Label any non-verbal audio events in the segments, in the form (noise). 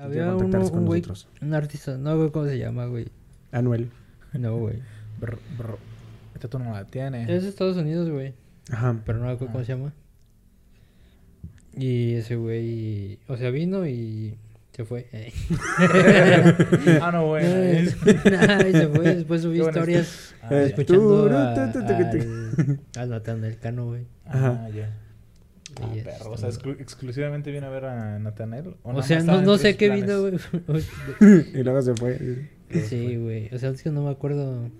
Había uno, un güey, un artista, no güey, ¿cómo se llama, güey? Anuel. (laughs) No, güey. Brr, brr. Esta tú no la tienes. Es de Estados Unidos, güey. Ajá. Pero no me acuerdo cómo se llama. Y ese güey, o sea, vino y se fue. (laughs) ah, no, es- ay, se fue. (laughs) Después subí historias Ah, escuchando Turu, a, tu, tu, tu, tu, al, al Natanael Cano, güey. Ah, ya. Ah, Y perro. O este- sea, exclu- exclusivamente viene a ver a Nathanael. O sea, no, no sé qué planes? vino, güey. (laughs) y luego se fue. (laughs) Sí, güey. O sea, es que no me acuerdo.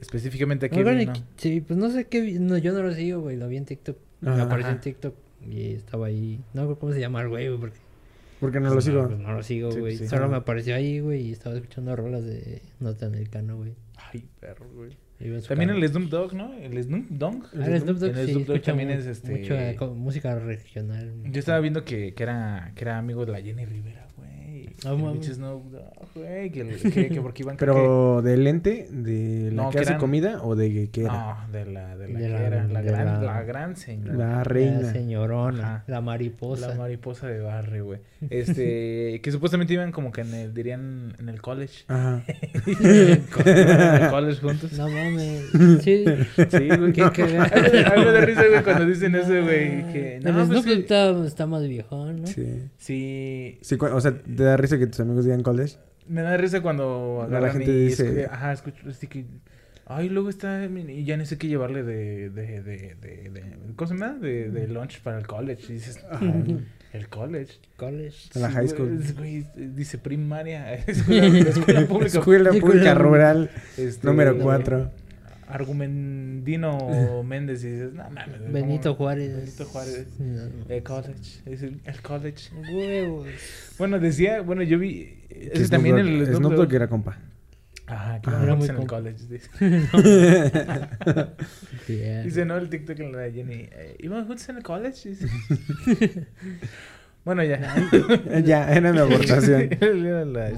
Específicamente No aquí vino. qué- Sí, pues no sé qué. vi- No, yo no lo sigo, güey. Lo vi en TikTok. Me Ajá. apareció en. TikTok y estaba ahí. No me acuerdo cómo se llama el güey, güey, porque. Porque no lo pues, sigo. pues, no lo sigo, güey. sí. Solo me apareció ahí, güey, y estaba escuchando rolas de Natanael Cano, güey. Ay, perro, güey. También carro. el Snoop Dogg, ¿no? El Snoop Dogg. Ah, el Snoop Dogg, El sí, Snoop Dogg también es este. Mucha co- música regional. Yo estaba viendo que, que, era, que era amigo de la Jenny Rivera. No mames. Dogg, güey. Que, que, que porque iban (laughs) Pero de lente, de la No, que que hace eran- comida o de que- qué era. No, de la, de la, De que la- era. La, de gran, la- la gran señora. La La reina. señorona, Ajá. la mariposa. La mariposa de barrio, güey. (laughs) Este, que supuestamente iban como que en el, dirían, en el college. Ajá. (laughs) en el college juntos. No mames. Sí. Sí, güey. Qué cagado. Algo de risa, güey, cuando dicen eso, güey. Que, no, pues Snoop sí. está, está más viejón, ¿no? Sí. Sí, Sí, o sea, ¿te da risa que tus amigos digan college? me da risa cuando La agarran gente y dice- escu- ajá, escucho así que ay, luego está y ya no sé qué llevarle de de de de, de ¿cómo se llama? De, de lunch para el college y dices, el college. College. En la Sí, high school. es- güey, dice primaria, (laughs) escuela, escuela (laughs) pública. Escuela Pública Rural Este, número 4. Argumendino (laughs) Méndez y dices, no mames. ¿cómo- Benito Juárez. Benito Juárez. No, El college, es el, el college. Huevos. Bueno, decía, bueno, yo vi ese también el Snoop Dogg Dogg. era compa. Ajá, que lo Era muy en el compa. college. Dice, (laughs) (laughs) Yeah. dice no, el TikTok en la de Jenny. eh, ¿Iban juntos en el college? Dice. bueno, ya. ya, era mi aportación. Era la-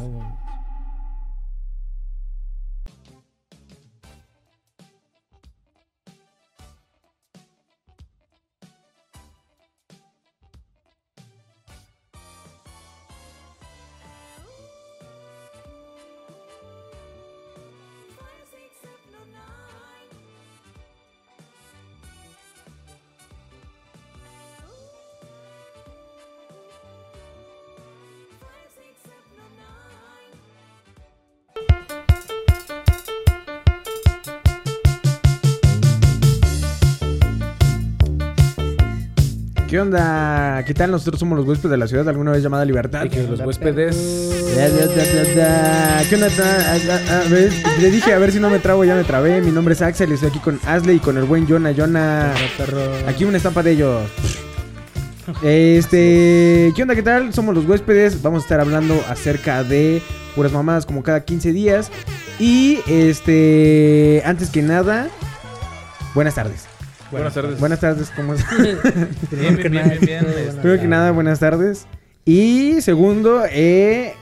¿Qué onda? ¿Qué tal? Nosotros somos los huéspedes de la ciudad, alguna vez llamada Libertad. Y que los huéspedes. ¿Qué onda? Ta- a- a- a ver, le dije a ver si no me trabo, ya me trabé. Mi nombre es Axel y estoy aquí con Asley y con el buen Jonah. Jonah, aquí una estampa de ellos. Este, ¿qué onda? ¿Qué tal? Somos los huéspedes. Vamos a estar hablando acerca de puras mamadas como cada 15 días. Y este, antes que nada, buenas tardes. Buenas tardes. Buenas tardes, ¿cómo es? (laughs) Bien, bien, (laughs) bien, bien, bien. Buenas Primero que nada, buenas tardes. Y segundo, eh,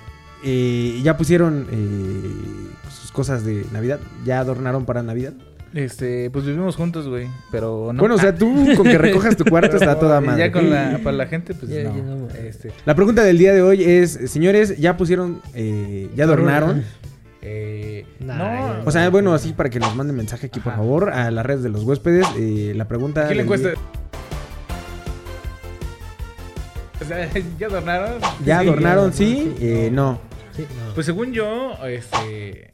eh, ya pusieron eh, sus cosas de Navidad. Ya adornaron para Navidad. Este, pues vivimos juntos, güey. Pero no. Bueno, o sea, tú (laughs) con que recojas tu cuarto está toda madre. Ya con la, para la gente, pues Ya, no. ya no. Este, La pregunta del día de hoy es, señores, ya pusieron, eh, ya adornaron. Eh, Nah, no. O sea, bueno, así para que nos manden mensaje aquí, por favor, a las redes de los huéspedes. eh, la pregunta... Del encuesta. día- (laughs) O sea, (laughs) ¿ya adornaron? ¿Ya Sí, adornaron? ya, Sí, sí, eh, no. Sí, no. Pues según yo, este.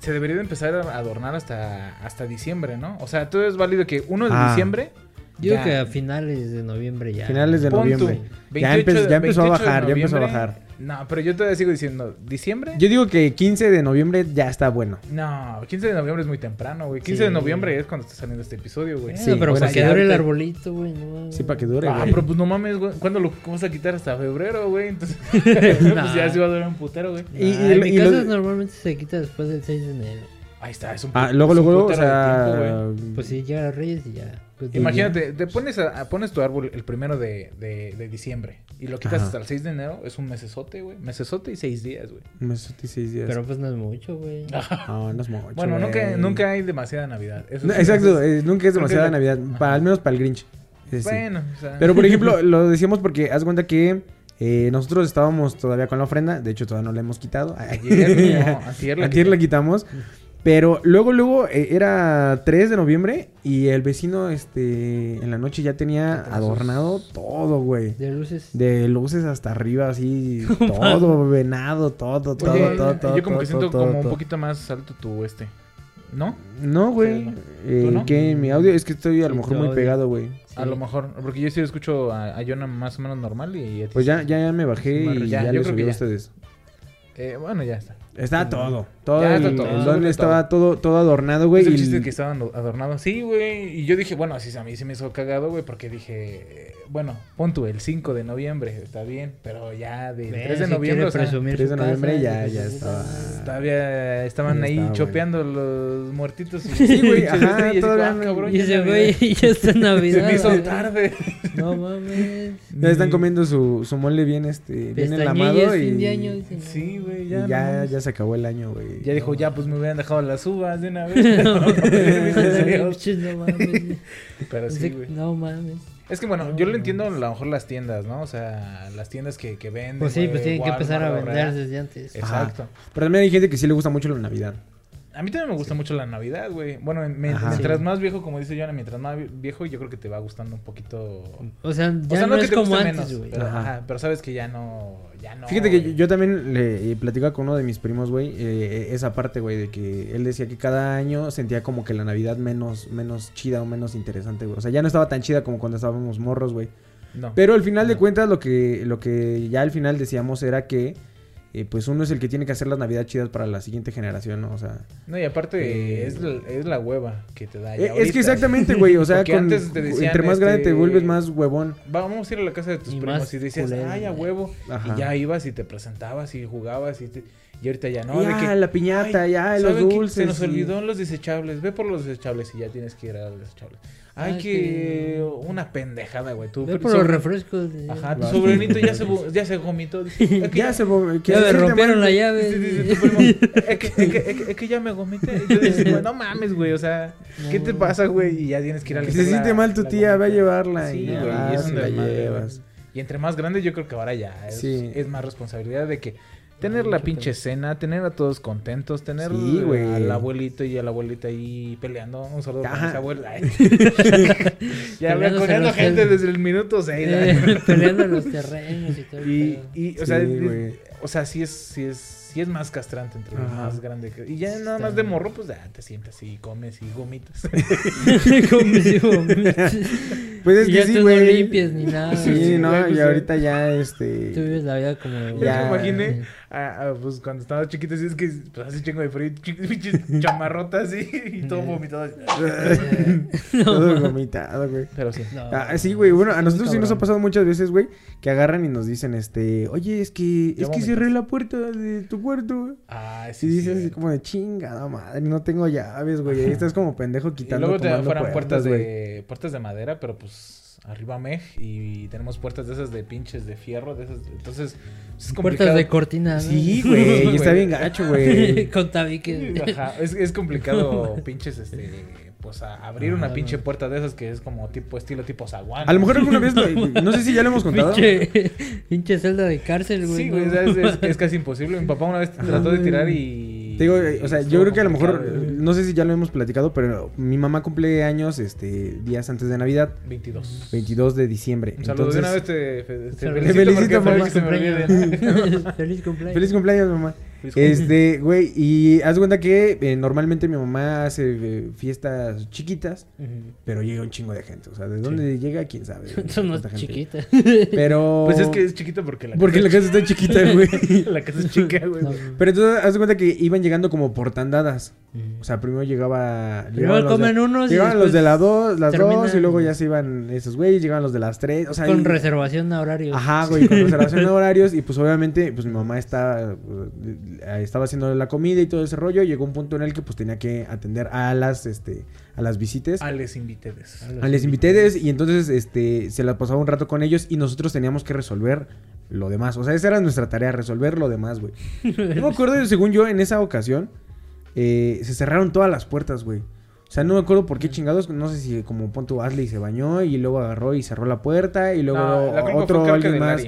Se debería de empezar a adornar hasta, hasta diciembre, ¿no? O sea, todo es válido que 1 de Ah. diciembre. Yo ya. creo que a finales de noviembre ya. Finales de Pon tú, noviembre. 28 Ya, empe- ya empezó a 28 de bajar, ya empezó a bajar. No, pero yo todavía sigo diciendo, ¿diciembre? Yo digo que 15 de noviembre ya está bueno. No, 15 de noviembre es muy temprano, güey. 15 Sí. de noviembre es cuando está saliendo este episodio, güey. Sí, pero bueno, para que dure el arbolito, güey. No, Sí, para que dure, Ah, güey. pero pues no mames, güey. ¿Cuándo lo vas a quitar? Hasta febrero, güey. Entonces, (laughs) (laughs) pues ya se va a durar un putero, güey. Y- Y, y- en mi y casa lo- normalmente se quita después del 6 de enero. Ahí está, es un Ah, luego, es un luego, o sea... tiempo, güey. Pues sí, llega Reyes y ya. Pues, Imagínate, te pones, a, a- pones tu árbol el primero de, de, de diciembre y lo quitas Ajá. hasta el 6 de enero, es un mesesote, güey. Mesesote y 6 días, güey. Un mes y seis días. Pero pues no es mucho, güey. (laughs) No, no es mucho, Bueno, güey. nunca, nunca hay demasiada Navidad. Eso No, sí, exacto, es- eh, nunca es demasiada Navidad. Para, al menos para el Grinch. Sí. Bueno, o sea, Pero por ejemplo, (laughs) lo decíamos porque haz cuenta que Eh, nosotros estábamos todavía con la ofrenda, de hecho todavía no la hemos quitado. Ayer, no, antier (laughs) la Antier la quitamos. Pero luego, luego, eh, era 3 de noviembre y el vecino, este, en la noche ya tenía adornado todo, güey. De luces. De luces hasta arriba, así, (laughs) todo, venado, todo, todo, Oye, todo, todo. yo como que siento todo, como un poquito más alto tu este. ¿No? No, güey. Sí, Eh. ¿Qué? Mi audio es que estoy a lo mejor muy pegado, güey. A lo mejor, porque yo sí escucho a, a Jonah más o menos normal y... a ti Pues ya, ya, ya me bajé y ya, ya, yo le creo subí que a ustedes. Eh, bueno, ya está. Está todo. Todo Ya el, está todo, el don estaba todo, todo adornado, güey. es el y- chiste que estaban adornados. Sí, güey. Y yo dije, bueno, así a mí se me hizo cagado, güey, porque dije, bueno, pon tú el 5 de noviembre, está bien, pero ya del Ve, 3 de si noviembre, o sea, presumir 3 su de noviembre casa, ya- pues, ya pues, estaba- todavía estaban Ya ahí estaba, chopeando los muertitos. y- Sí, güey, (laughs) ajá, estrellas, y todavía ah, cabrón, Y ya ese güey (laughs) ya está (laughs) en Navidad. Se me hizo tarde. No mames. Ya están comiendo su, su mole bien, este, bien enlamado y... de. Sí, güey, y ya. ya, ya, mames. Se acabó el año, güey. Ya dijo, ya, pues me hubieran dejado las uvas de una vez. No, mames. Pero sí, güey. No mames. Es que bueno, yo lo entiendo a lo mejor las tiendas, ¿no? O sea, las tiendas que, que venden. Pues sí, pues tienen que empezar a vender desde antes. Exacto. Pero también hay gente que sí le gusta mucho la Navidad. A mí también me gusta mucho la Navidad, güey. Bueno, me- mientras Sí. más viejo, como dice Jonah, mientras más viejo, yo creo que te va gustando un poquito. O sea, o sea, no, es te como guste antes, menos, güey. Pero, Ajá. ajá, pero sabes que ya no. Ya no. Fíjate que yo, yo también le eh, platicaba con uno de mis primos, güey, eh, esa parte, güey, de que él decía que cada año sentía como que la Navidad menos, menos chida o menos interesante, güey. O sea, ya no estaba tan chida como cuando estábamos morros, güey. No. Pero al final de cuentas lo que, lo que ya al final decíamos era que eh, pues uno es el que tiene que hacer las Navidades chidas para la siguiente generación, ¿no? O sea... No, y aparte Eh, es, la, es la hueva que te da. eh, ya es ahorita. que exactamente, güey, o (laughs) sea, con- antes te decían, entre más grande te este, vuelves más huevón. Vamos a ir a la casa de tus Y primos y decías, culero, ay, a huevo. Ajá. Y ya ibas y te presentabas y jugabas y, te- y ahorita ya no. de ya, que, la piñata, ay, ya, los dulces. Se nos y- olvidó los desechables. Ve por los desechables y ya tienes que ir a los desechables. Ay, que una pendejada, güey. Tú, por los refrescos. de- Ajá, tu sobrinito ya se, (laughs) ya se vomitó. Dice, "Es que Ya se... vo- que Ya me rompieron la llave. Es, que, es, que, es que- ya me vomité. Y (laughs) no mames, güey. O sea, ¿qué te pasa, güey? Y ya tienes que ir a Que se siente mal tu tía, ve a llevarla. Sí, güey, y es la llevas. Y entre más grande, yo creo que ahora ya es, Sí. es más responsabilidad de que tener la pinche cena, tener a todos contentos, tener Sí, al abuelito y a la abuelita ahí peleando. Un saludo para Ajá. (laughs) (laughs) esa abuela. ya con los gente desde el minuto 6. Eh, (laughs) peleando los terrenos y todo. el Y, y, o Sí, sea, o sea, sí es, sí es, sí es más castrante entre los Ajá. más grande. que- y ya nada Está más de morro, pues ya te sientas y comes y gomitas. Como si vomit- Pues es Y que ya sí, tú no güey. limpies ni nada. Sí, Sí, no, güey, pues, y sí. ahorita ya, Tú este... vives la vida como... Ya. me imaginé, pues cuando estaba chiquito, así es que pues, hace chingo de frío, (laughs) chamarrotas así, y todo (laughs) vomitado. (laughs) Todo vomitado, güey. Pero sí. No, Ah, sí, güey. Bueno, a nosotros sí nos ha pasado muchas veces, güey, que agarran y nos dicen, este, oye, es que, es que cerré la puerta de tu cuarto. Ah, Y sí. dices así sí. como de chingada madre, no tengo llaves, güey. Ahí estás como pendejo Y quitando luego te fueran puertas de puertas de madera, pero pues arriba Meg y tenemos puertas de esas de pinches de fierro, de esas, entonces es complicado. Puertas de cortina, ¿no? Sí, güey, (laughs) y está bien gacho, güey. (laughs) Con tabiques. Ajá, es, es complicado (laughs) pinches este pues a abrir una Ajá, pinche puerta de esas que es como tipo estilo tipo zaguán. A lo mejor alguna vez, lo- no sé si ya lo hemos contado. Pinche, pinche celda de cárcel, güey. Sí, güey, es casi imposible. Mi papá una vez trató de tirar y Te digo, o sea, yo creo que a lo mejor, no sé si ya lo hemos platicado, pero mi mamá cumple años, este, días antes de Navidad, 22. 22 de diciembre. Un saludo de una vez Entonces, te, te felicito, felicito, porque mamá. (laughs) Feliz cumpleaños. Feliz cumpleaños, mamá. Este, güey, y haz de cuenta que eh, normalmente mi mamá hace eh, fiestas chiquitas, pero llega un chingo de gente. O sea, ¿de dónde llega? ¿Quién sabe? (laughs) Son más chiquitas. Pero... Pues es que es chiquito porque la Porque la casa está chiquita, güey. (laughs) la casa es chica, (laughs) güey. No. Pero entonces, haz de cuenta que iban llegando como por tandadas. O sea, primero llegaba... Primero de- comen unos Llegaban los de la dos, las dos, y luego ya se iban esos güeyes, llegaban los de las tres. O sea, con y- reservación a horarios. Ajá, güey, con reservación de horarios. Y pues obviamente, pues mi mamá está, eh, estaba haciendo la comida y todo ese rollo. Llegó un punto en el que pues tenía que atender a las, este, a las visitas. A les invitedes. A les invitedes y entonces este se la pasaba un rato con ellos y nosotros teníamos que resolver lo demás. O sea, esa era nuestra tarea, resolver lo demás, güey. (laughs) No me acuerdo, según yo, en esa ocasión eh, se cerraron todas las puertas, güey. O sea, no me acuerdo por qué chingados, no sé si como punto Ashley se bañó y luego agarró y cerró la puerta y luego No, la culpa otro fue alguien más.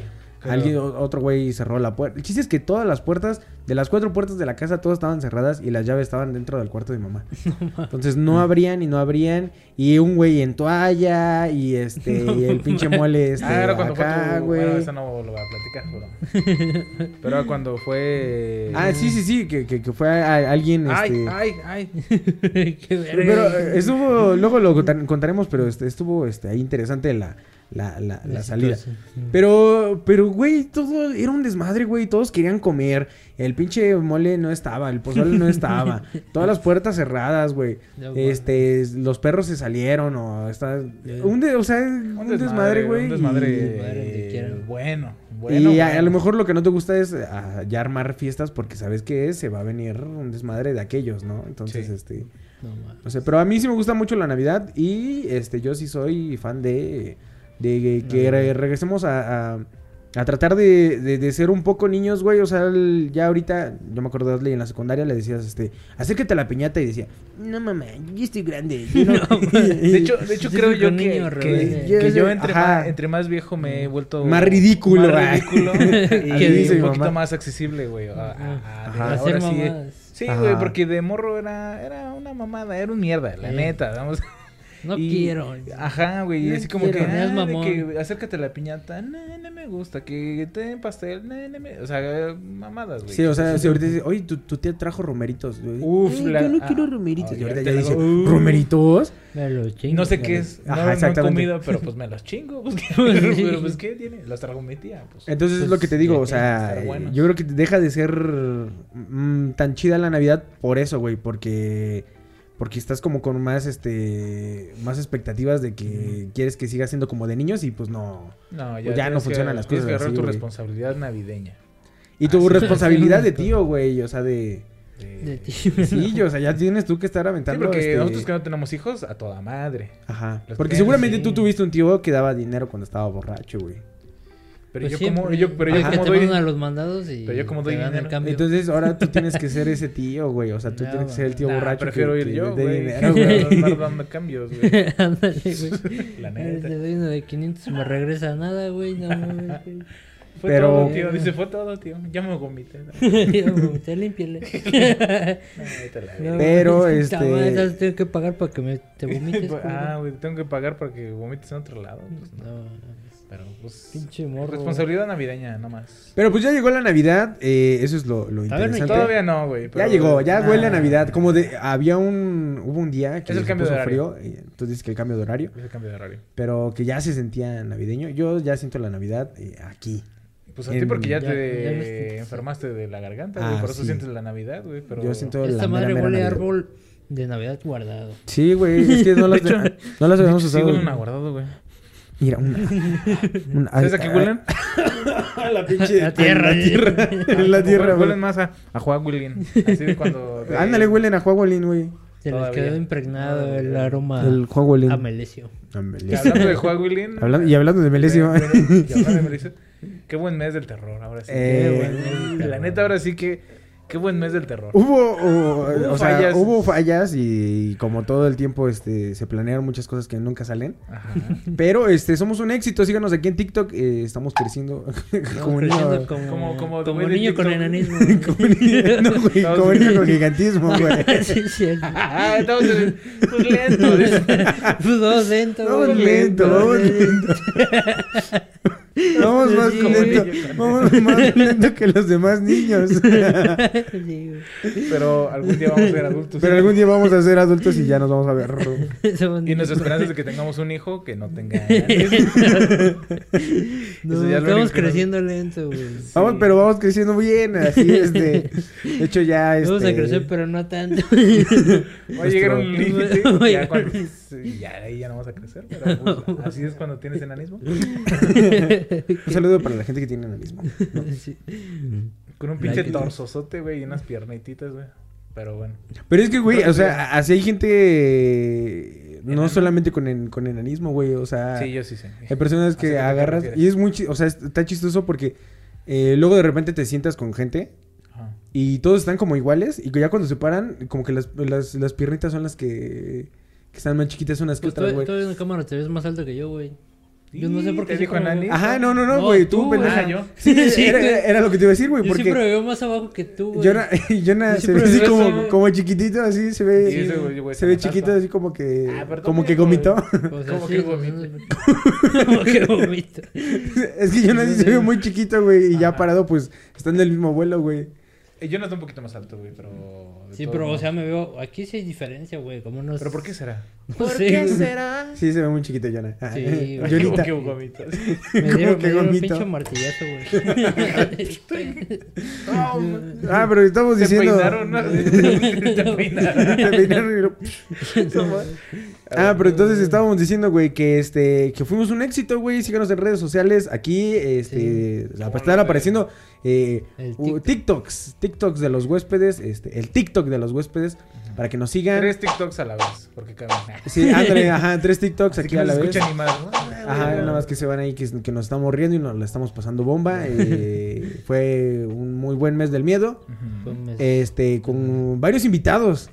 Alguien, otro güey cerró la puerta. El chiste es que todas las puertas, de las cuatro puertas de la casa, todas estaban cerradas y las llaves estaban dentro del cuarto de mi mamá. (laughs) Entonces no abrían y no abrían. Y un güey en toalla y este, (laughs) y el pinche mole este, ah, era cuando acá, fue tu... güey. Bueno, eso no lo voy a platicar, pero... cuando fue... Ah, sí, sí, sí, que, que, que fue a- alguien, Ay, este... ay, ay. Qué (laughs) verga. Pero eh, estuvo, luego lo contar- contaremos, pero este, estuvo este, ahí interesante la, la, la, la La salida. Pero, pero, güey, todo era un desmadre, güey. Todos querían comer. El pinche mole no estaba, el pozole no (laughs) estaba. Todas las puertas cerradas, güey. No. Este, los perros se salieron o está... Ya. Un, de- o sea, un, desmadre, güey. Un y- desmadre eh, quiera. bueno, bueno. y a, lo mejor lo que no te gusta es ah, ya armar fiestas porque sabes que se va a venir un desmadre de aquellos, ¿no? Entonces, Sí. este... No. No sé, pero a mí sí me gusta mucho la Navidad y este yo sí soy fan de, de que re- regresemos a, a, a tratar de, de- de ser un poco niños, güey. O sea, el- ya ahorita, yo me acuerdo de Adley en la secundaria, le decías, este, acércate a la piñata y decía, no mamá, yo estoy grande. yo no". (laughs) (laughs) De hecho, de hecho Yo creo yo que, niño que, Yo entre, más, entre más viejo me he vuelto... Más ridículo, Más ay. ridículo. ¿Qué (laughs) y dice un poquito mamá? más accesible, güey. a- ahora Hacer sí. güey, porque de morro era, era una mamada, era un mierda, la Sí. neta, vamos. No Y- quiero. Ajá, güey, y No así como quiero, que, no seas ah, mamón. que acércate a la piñata, no, no me gusta, que te den pastel, no, no me... O sea, mamadas, güey. Sí, o sea, si ahorita dices, oye, tu, tu tía trajo romeritos. Yo, Uf, "Eh, la- yo no ah, quiero romeritos. ah, y ahorita ya dice, digo, uh. ¿romeritos? Me lo chingo. No sé qué es, no, Ajá, no he exactamente. comido, pero pues me los chingo, pues, ¿qué? Pues, (laughs) pero, pues ¿qué tiene? Los trajo mi tía, pues. Entonces es Pues, lo que te digo, ya o sea, yo creo que deja de ser mm, tan chida la Navidad por eso, güey, porque porque estás como con más este más expectativas de que quieres que siga siendo como de niños y pues no. No, ya no tienes que- funcionan las Tienes cosas que agarrar así, tu responsabilidad navideña. Y tu Ah, sí. responsabilidad de tío, güey, o sea, de De- ti. sí, o sea, ya tienes tú que estar Sí, aventando porque este, nosotros que no tenemos hijos, a toda madre. Ajá. Los Porque que- seguramente sí. tú tuviste un tío que daba dinero cuando estaba borracho, güey. Pero Pues yo como, yo, pero yo como te doy... a los mandados y Pero yo como doy dinero. cambio. Entonces ahora tú tienes que ser (laughs) ese tío, güey. O sea, tú No, tienes que ser el tío Nah, borracho. prefiero que- ir que yo, güey. dinero, (laughs) güey. dando cambios, güey. (laughs) Ándale, güey. La neta. Te doy uno de 500 y me regresa nada, güey. No mames. Fue Pero- todo, tío. Dice, fue todo, tío. Ya me vomité. No, Yo, Te límpiale. vete a la No, Pero, este- entonces tengo que pagar para que me te vomites. Ah, güey, tengo que pagar para que vomites en otro lado. Pues no. No, Pero, pues... pinche morro. Responsabilidad navideña, nomás. Pero pues ya llegó la Navidad. eh, eso es lo, lo A ver, interesante. Todavía no, güey. Ya llegó, ya Ah, huele a Navidad. Como de, había un, hubo un día que Es el cambio de horario. frío. y Entonces dices que el cambio de horario. Es el cambio de horario. Pero que ya se sentía navideño. Yo ya siento la Navidad eh, aquí. Pues a ti En- porque ya, Ya- te ya enfermaste de la garganta, Ah, güey. Por eso sí. sientes la Navidad, güey. Pero... Yo siento Esta la madre mera, mera huele Navidad. árbol de Navidad guardado. Sí, güey. Es que no (laughs) las, De no las De habíamos sí usado. huelen a guardado, güey. Mira, una. (laughs) una- ¿Sabes a qué ay, huelen? ay, (laughs) la pinche. (laughs) La tierra. La tierra. la tierra, Huelen más a, a Juan Así de cuando... de- Ándale, huelen a Juagualín, güey. Se les Todavía. quedó impregnado Todavía. el aroma El a melesio. Que hablando de Juan Hablando- y hablando de Melesio. Y hablando de Melesio. Qué buen mes del terror, ahora sí. Eh, Qué buen mes del terror. La neta, ahora sí que... Qué buen mes del terror. Hubo, o, Hubo o sea, fallas. hubo fallas y como todo el tiempo este se planearon muchas cosas que nunca salen. Ajá. Pero este somos un éxito, síganos aquí en TikTok, eh, estamos creciendo (laughs) como creciendo niño. como, como- como como güey de niño con enanismo. (laughs) Como niño, (laughs) no, güey, Estamos como en- niño con gigantismo, güey. sí, sí. Ah, estamos en... Pues lento. dice. Pues vamos lento. Vamos lento, vamos lento. Vamos más Sí, lento, güey. vamos más lento que los demás niños. (laughs) Sí. Pero algún día vamos a ser adultos. Pero algún día vamos a ser adultos y ya nos vamos a ver. (laughs) Somos Y nuestra esperanza es de que tengamos un hijo que no tenga... (laughs) No, estamos creciendo lento, güey. Vamos, pero vamos creciendo bien, así este. De hecho ya este. Vamos a crecer, pero no tanto. Va a llegar un límite. Ya, cuando, ya ahí ya no vamos a crecer. Pero pues, así es cuando tienes enanismo. (laughs) Un saludo para la gente que tiene enanismo. (laughs) Sí. Con un pinche Like- torsosote, güey, y unas piernititas, güey. Pero bueno. Pero es que, güey, que o sea, así hay gente. No Enano. solamente con, en- con enanismo, güey. O sea, Sí, yo sí sé. hay personas ¿A que agarras. Y es muy. O sea, es- está chistoso porque eh, luego de repente te sientas con gente Ajá. y todos están como iguales. Y que ya cuando se paran, como que las, las, las piernitas son las que. Que están más chiquitas unas que Pues otras, tú, güey. tú en la cámara te ves más alto que yo, güey. Yo no sé por qué ¿Te dijo Nani? Ajá, no, no, no, No, güey, tú, tú, pendeja. Ah, yo. Sí, Sí, era, lo que te iba a decir, güey, Yo siempre me veo más abajo que tú, güey. Jonah, (laughs) Jonah Yo se ve así como, como chiquitito, así se ve, Sí, güey, güey, se ve está chiquito, así como que, Ah, pero como que gomitó. (laughs) Como que pues. (laughs) Como que vomita. es que Jonah sí se ve muy chiquito, güey, y ya parado, pues, está en el mismo vuelo, güey. Eh, Yo no estoy un poquito más alto, güey, pero... Sí, pero, o sea, me veo... Aquí sí hay diferencia, güey. Como unos... ¿Pero por qué será? No sé, güey. será? Sí, se ve muy chiquito, Jonah. Ah, Sí, eh, güey. (laughs) Como que gomitas. (laughs) Me dieron, que me dieron un gomito. pinche martillazo, güey. (laughs) Ah, pero estamos Se diciendo... peinaron, ¿no? Te peinaron. Se peinaron y lo- Ah, pero entonces estábamos diciendo, güey, que este, que fuimos un éxito, güey. Síganos en redes sociales. Aquí, este, Sí. están apareciendo eh, El TikTok. TikToks, TikToks de los huéspedes, este, el TikTok de los huéspedes, para que nos sigan. Tres TikToks a la vez, porque caben. Sí, ándale, ajá, tres TikToks Así aquí que a la vez. más, ¿no? Ajá, nada más que se van ahí, que, que nos estamos riendo y nos la estamos pasando bomba. Eh, fue un muy buen mes del miedo. Este, con varios invitados.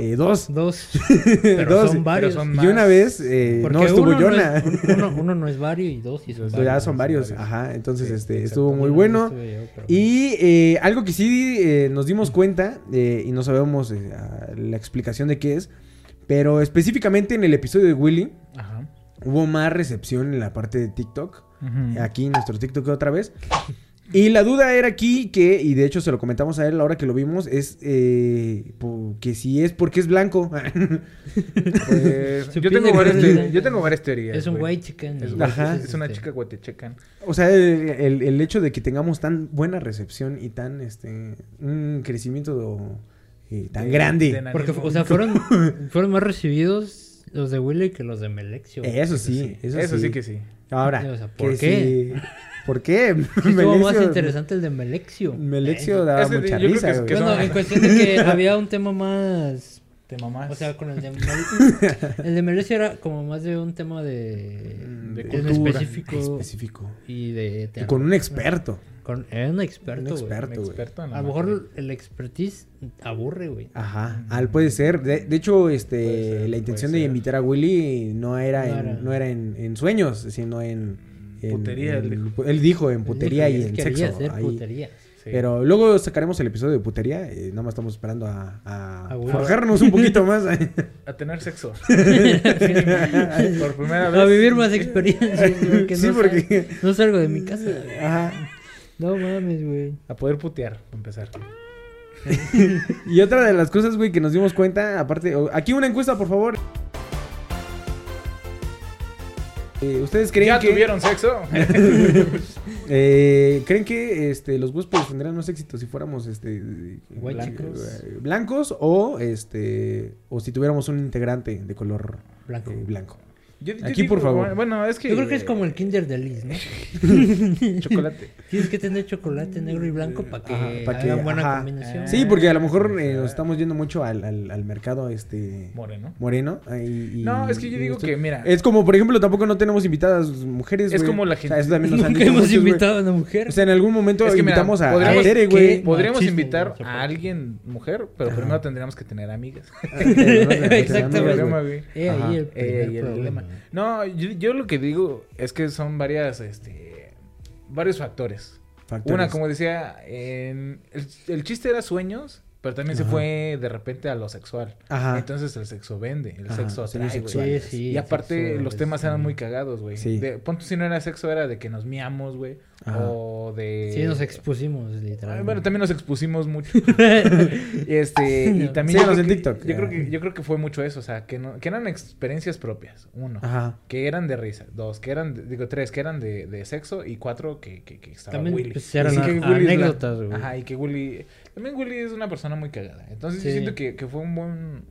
Eh, dos. Dos. (laughs) Pero son varios. son Y más. una vez eh, no estuvo uno Jonah. No es, uno, uno no es (laughs) vario y dos sí son Dos, Ya varios. son varios, varios. ajá. Entonces, Sí, este, estuvo muy bueno. estuve yo, pero Y eh, algo que sí eh, nos dimos cuenta, eh, y no sabemos eh, la explicación de qué es, pero específicamente en el episodio de Willy, Ajá. hubo más recepción en la parte de TikTok. Ujú. Aquí en nuestro TikTok otra vez. Y la duda era aquí que, y de hecho se lo comentamos a él a la hora que lo vimos, es eh, que si es porque es blanco. (laughs) Pues, yo, tengo varias gordita. te- yo tengo varias teorías. Es un güey. white chicken. Es, y- Ajá. es una este, chica guatechecan. o sea, el, el- el hecho de que tengamos tan buena recepción y tan, este, un crecimiento eh, tan De- grande. de Porque, o sea, fueron, (laughs) fueron más recibidos los de Willy que los de Melexio. Eso sí, eso, Eso sí. sí que sí. Ahora, O sea, ¿por que qué? sí- ¿Por qué? Sí Estuvo más Melexio- interesante el de Melexio. Melexio Eh, daba Es mucha risa, que es- güey. que Bueno, son- en cuestión de que (laughs) había un tema más... Te mamás. O sea, con el de (laughs) Mel- El de Melexio era como más de un tema de... de en cultura. específico. Específico. Y de... Y con un experto. Con, era un experto, Un güey. experto. Güey. experto en la A lo mejor el expertise aburre, güey. Ajá, al puede ser. De, de hecho, este, ser, la intención de ser. invitar a Willy no era, No en, era. no era en, en sueños, sino en, en- Putería, en- él dijo. él dijo en putería Él y en sexo. hacer ahí. putería. Sí. Pero luego sacaremos el episodio de putería. eh, nada más estamos esperando a, a forjarnos un poquito más. (laughs) A tener sexo. (laughs) Por primera vez. A vivir más experiencias, (laughs) sí, no porque. sal- no salgo de mi casa. Ajá. No mames, güey. A poder putear, para empezar. Y otra de las cosas, güey, que nos dimos cuenta, aparte, aquí una encuesta, por favor. Eh, ¿Ustedes creen ¿Ya que tuvieron sexo? (laughs) eh, creen que este los huéspedes tendrían más éxito si fuéramos este White Blancos. blancos o este o si tuviéramos un integrante de color Blanco. eh, blanco? Yo- yo Aquí, por favor. Bueno, es que. Yo creo que es como el Kinder de Liz, ¿no? (laughs) Chocolate. Tienes que tener chocolate negro y blanco para que, Ajá, pa' que- hagan buena ajá. combinación. Sí, porque a lo mejor eh, nos estamos yendo mucho al, al- al mercado este Moreno. moreno. eh, y- No, es que yo digo esto- que, mira. Es como, por ejemplo, tampoco no tenemos invitadas mujeres. Es como la O sea, gente- eso también nos (laughs) han Nunca dicho hemos muchos, invitado a una mujer. O sea, en algún momento Es que mira, invitamos a, güey. Podríamos Machismo, invitar no a alguien mujer, pero Ajá. primero tendríamos que tener amigas. (laughs) Exactamente. Eh, ahí Eh, el problema. No, yo, yo lo que digo es que son varias, este, varios factores. Factores. Una, como decía, en- el, el chiste era sueños, pero también se fue de repente a lo sexual. Ajá. Entonces el sexo vende, el Ajá, sexo sí, atrae, sexual. güey. Sí, sí. Y aparte los temas eran muy cagados, güey. Sí. De- si no era sexo, era de que nos miamos, güey. Ajá. O de... Sí, nos expusimos, Ah, literal. Bueno, también nos expusimos mucho. (laughs) (laughs) este, y también yo Síganos creo, en que, TikTok. yo creo Ah. que yo creo que fue mucho eso, o sea, que no, que eran experiencias propias, uno, Ajá. que eran de risa, dos, que eran de- digo tres, que eran de, de sexo y cuatro que, que, que estaba También, Willy. pues, eran Y sí a- que Willy anécdotas, güey. Ajá, y que Willy también Willy es una persona muy cagada. Entonces yo Sí. siento que, que fue un buen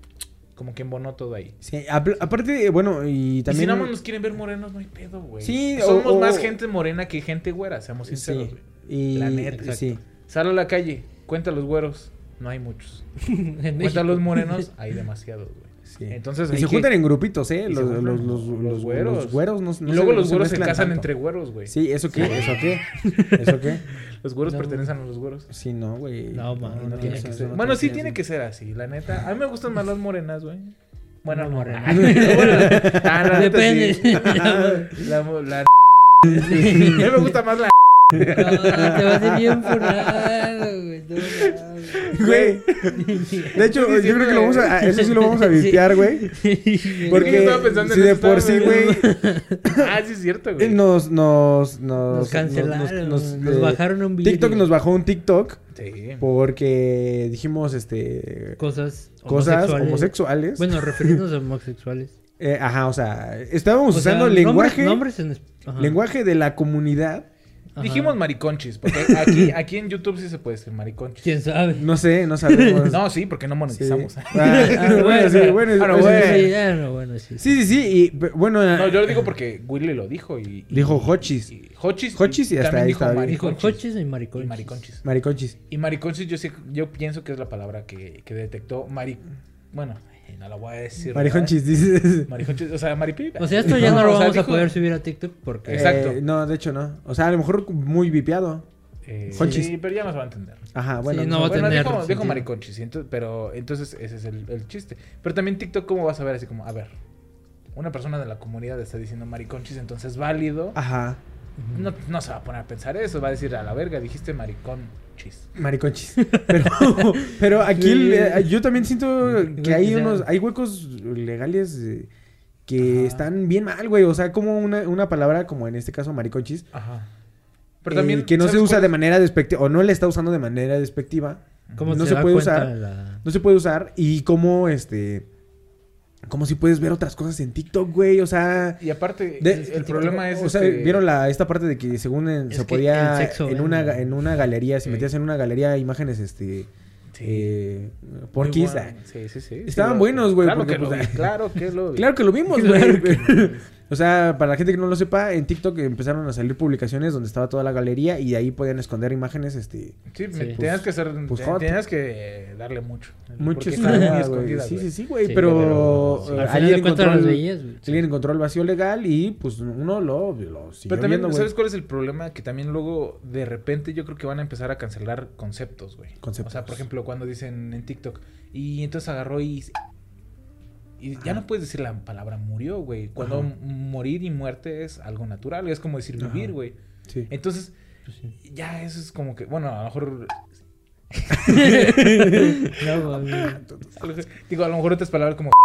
como que embonó todo ahí. Sí, ap- aparte, bueno, y Y si también... nada más nos quieren ver morenos, no hay pedo, güey. Sí, Somos o- más gente morena que gente güera, seamos Sí, sinceros, güey. y... La neta. Sí. Sal a la calle, cuenta los güeros, no hay muchos. (laughs) En Cuenta los morenos, hay demasiados, güey. sí. Entonces y se que- juntan en grupitos, ¿eh? Los, los, los, güeros. Los güeros no, no y luego se- los no güeros se, casan tanto. entre güeros, güey. Sí, ¿eso qué? ¿Eso qué? ¿Eso qué? (laughs) Los güeros No, pertenecen a los güeros. Sí, no, güey. No, man, no Tiene tiene que ser. no Bueno, sí tiene que ser así, la neta. A mí me gustan más las morenas, güey. Bueno, no. morena. Bueno, ah, la Depende. sí. La, la, a mí me gusta más la No, te vas a ir bien funado, güey. (laughs) Güey. De hecho, yo creo que lo vamos a, a- eso sí lo vamos a vipear, güey. (laughs) Porque estaba pensando en si de por sí, güey. (laughs) Ah, sí es cierto, güey. nos, nos, nos, Nos cancelaron. Nos, eh, bajaron un video. TikTok nos bajó un TikTok Sí. porque dijimos, este, Cosas cosas homosexuales. Bueno, refiriéndonos a homosexuales. Eh, ajá, o sea, estábamos O sea, usando nombres- lenguaje, Nombres en... es- ajá. lenguaje de la comunidad. Ajá. Dijimos mariconchis, porque aquí, (laughs) aquí en YouTube sí se puede decir mariconchis. ¿Quién sabe? No sé, no sabemos. No, sí, porque no Sí. monetizamos. Ah, (laughs) bueno, sí, bueno, Ah, no, bueno. Sí, ah, bueno, sí. Sí, sí, sí, y bueno, No, yo lo digo porque Willy lo dijo y... y- Dijo Hochis. y- Hochis. Hochis y hasta ahí dijo bien. Dijo mariconchis. coches y Y mariconchis. mariconchis. mariconchis. Y mariconchis yo, sé, yo pienso que es la palabra que, que detectó mari... Bueno, no la voy a decir. Mariconchis, dices. o sea, maripi. O sea, esto ya (laughs) no, lo sea, vamos a dijo- poder subir a TikTok porque... Exacto. Eh, no, de hecho no. O sea, a lo mejor muy vipiado. Eh, sí, pero ya no se va a entender. Ajá, bueno. Sí, no no va a. Bueno, tener dijo, dijo sentido. mariconchis, y ento- pero entonces ese es el, el chiste. Pero también TikTok, ¿cómo vas a ver? Así como, a ver, una persona de la comunidad está diciendo mariconchis, entonces es válido. Ajá, No, no se va a poner a pensar eso, va a decir a la verga, dijiste mariconchis. mariconchis. Pero, (laughs) pero aquí el- eh, yo también siento que hay unos, hay huecos legales eh, que Ajá. están bien mal, güey. O sea, como una, una palabra como en este caso mariconchis. Ajá. eh, que no se ¿sabes usa cuál de manera despectiva, o no le está usando de manera despectiva. ¿Cómo no se, se da puede usar. la- No se puede usar. Y como este. Como si puedes ver otras cosas en TikTok, güey. O sea. Y aparte, de- el, el problema es... O sea, este, vieron la, esta parte de que según en- se podía. el sexo, en, ¿eh? una, en una galería, si Sí. metías en una galería imágenes, este. Sí. Eh, bueno. ah, Sí, sí, sí. Estaban Sí, lo- buenos, güey, Claro porque, que lo pues, vi, claro que lo vi. Claro que lo vimos, güey. O sea, para la gente que no lo sepa, en TikTok empezaron a salir publicaciones donde estaba toda la galería y ahí podían esconder imágenes, este. Sí, me- Sí. tenías que hacer... pues, te- tenías que darle mucho. Mucho escondidas, Sí, sí, sí, güey. Sí, pero pero- eh, alguien, encontró las el, alguien encontró el vacío legal y pues uno lo, lo siguió Pero también, viendo. ¿sabes cuál es el problema? Que también luego, de repente, yo creo que van a empezar a cancelar conceptos, güey. Conceptos. O sea, por ejemplo, cuando dicen en TikTok, y entonces agarró y... Y ya no puedes decir la palabra murió, güey. Cuando Ajá. morir y muerte es algo natural, es como decir Ajá. vivir, güey. Sí. Entonces, Pues sí. ya eso es como que, bueno, a lo mejor... (laughs) No. Digo, a lo mejor otras palabras como... (laughs)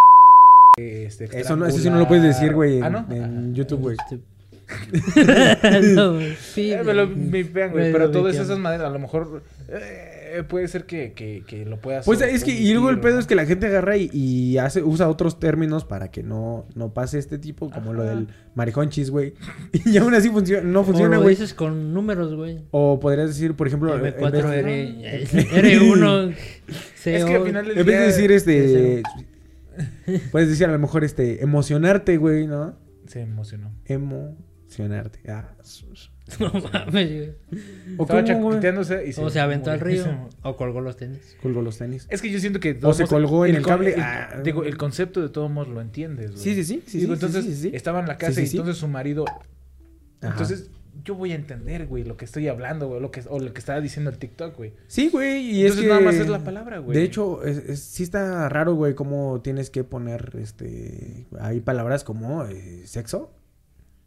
Este, Eso, no, eso sí no lo puedes decir, güey, en, Ah, ¿no? en YouTube, güey. Este- (laughs) no, güey. Sí, Eh, me lo me pegan, güey. Pero todas esas maneras, a lo mejor eh, puede ser que, que, que lo puedas. Pues es que, y luego el pedo ¿no? es que la gente agarra y, y hace, usa otros términos para que no, no pase este tipo, como lo Ajá. del mariconchis, güey. (laughs) Y aún así funciona, no O funciona, lo güey. dices con números, güey. O podrías decir, por ejemplo, en vez, M4R, (laughs) R1, Es que al final del en vez de decir este, puedes decir a lo mejor este, emocionarte, güey, ¿no? Se emocionó. Emocionarte. Ah, sus- (laughs) No mames, güey. ¿O Estaba cómo, güey? chaqueteándose y se. O se aventó al murió. río. O colgó los tenis. Colgó los tenis. Es que yo siento que. O todos se modos, colgó en el con- cable. Ah. digo, el concepto de todos modos lo entiendes, güey. Sí, sí, sí. sí, Digo, sí, entonces sí, sí, sí. estaba en la casa Sí, sí, y sí. entonces su marido. Ajá. Entonces yo voy a entender, güey, lo que estoy hablando, güey, lo que, o lo que estaba diciendo el TikTok, güey. Sí, güey, y Entonces es que... nada más es la palabra, güey. De hecho, es, es- sí está raro, güey, cómo tienes que poner, este... Hay palabras como eh, sexo,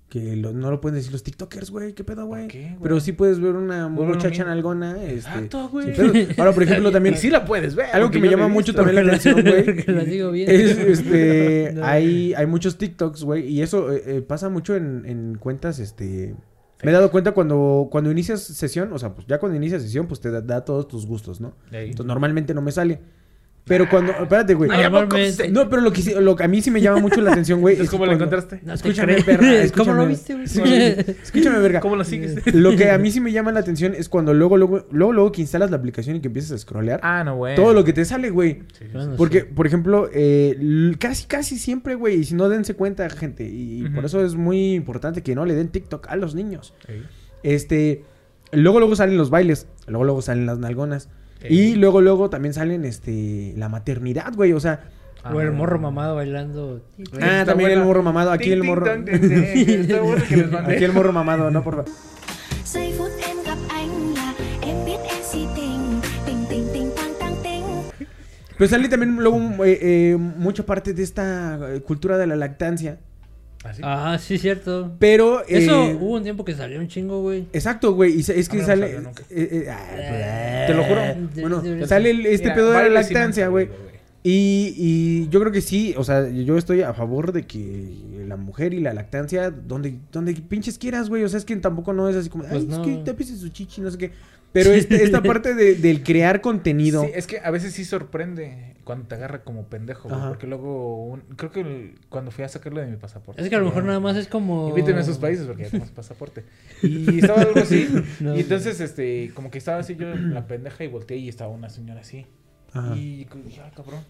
que lo- no lo pueden decir los tiktokers, güey, qué pedo, güey. Pero sí puedes ver una muchacha mismo. nalgona, este... Exacto, güey. Ahora, por ejemplo, (laughs) también... Y sí la puedes ver. Algo que me llama mucho también la (laughs) atención, güey. La sigo viendo. Es, este, (laughs) No. hay, hay muchos TikToks, güey, y eso eh, eh, pasa mucho en, en cuentas, este... Me he dado cuenta cuando, cuando inicias sesión, o sea, pues ya cuando inicias sesión, pues te da, da todos tus gustos, ¿no? Entonces normalmente no me sale. Pero cuando, espérate, güey. No, pero lo que, lo que a mí sí me llama mucho la atención, güey. (laughs) Es ¿cómo lo encontraste? No Escúchame, creo. perra, (laughs) ¿Cómo escúchame. lo viste, güey? Escúchame, verga. ¿Cómo lo sigues? (laughs) Lo que a mí sí me llama la atención es cuando luego, luego, luego, luego que instalas la aplicación y que empiezas a scrollear, Ah, no, güey. todo lo que te sale, güey. Sí, sí, Bueno, Porque, sí. por ejemplo, eh, casi, casi siempre, güey, y si no dense cuenta, gente, y por eso es muy importante que no le den TikTok a los niños. sí. Este, luego, luego salen los bailes, luego, luego salen las nalgonas. Y luego, luego también salen, este, la maternidad, güey, o sea... O el morro mamado bailando. Ah, también el morro mamado, aquí el morro... (laughs) Aquí el morro mamado, no, por favor. Phút em em em Pero sale también luego eh, eh, mucha parte de esta eh, cultura de la lactancia. ¿Así? Ah, sí, cierto. Pero. Eso eh, hubo un tiempo que salió un chingo, güey. Exacto, güey. Y es que no sale. eh, eh, ah, Te lo juro. Bueno, sale este Mira, pedo de la lactancia, güey. Y, y yo creo que sí, o sea, yo estoy a favor de que la mujer y la lactancia, donde, donde pinches quieras, güey. O sea, es que tampoco no es así como, Pues ay, es no. que tápese su chichi, no sé qué. Pero este- esta parte de- del crear contenido. Sí, es que a veces sí sorprende cuando te agarra como pendejo, güey, porque luego, un- creo que el- cuando fui a sacarlo de mi pasaporte. Es que a lo mejor nada más es como. Invíteme a esos países porque ya tengo su pasaporte. (laughs) Y estaba algo así. (laughs) No, y entonces, este, como que estaba así yo en la pendeja y volteé y estaba una señora así. Ajá. Y dije, ah, cabrón.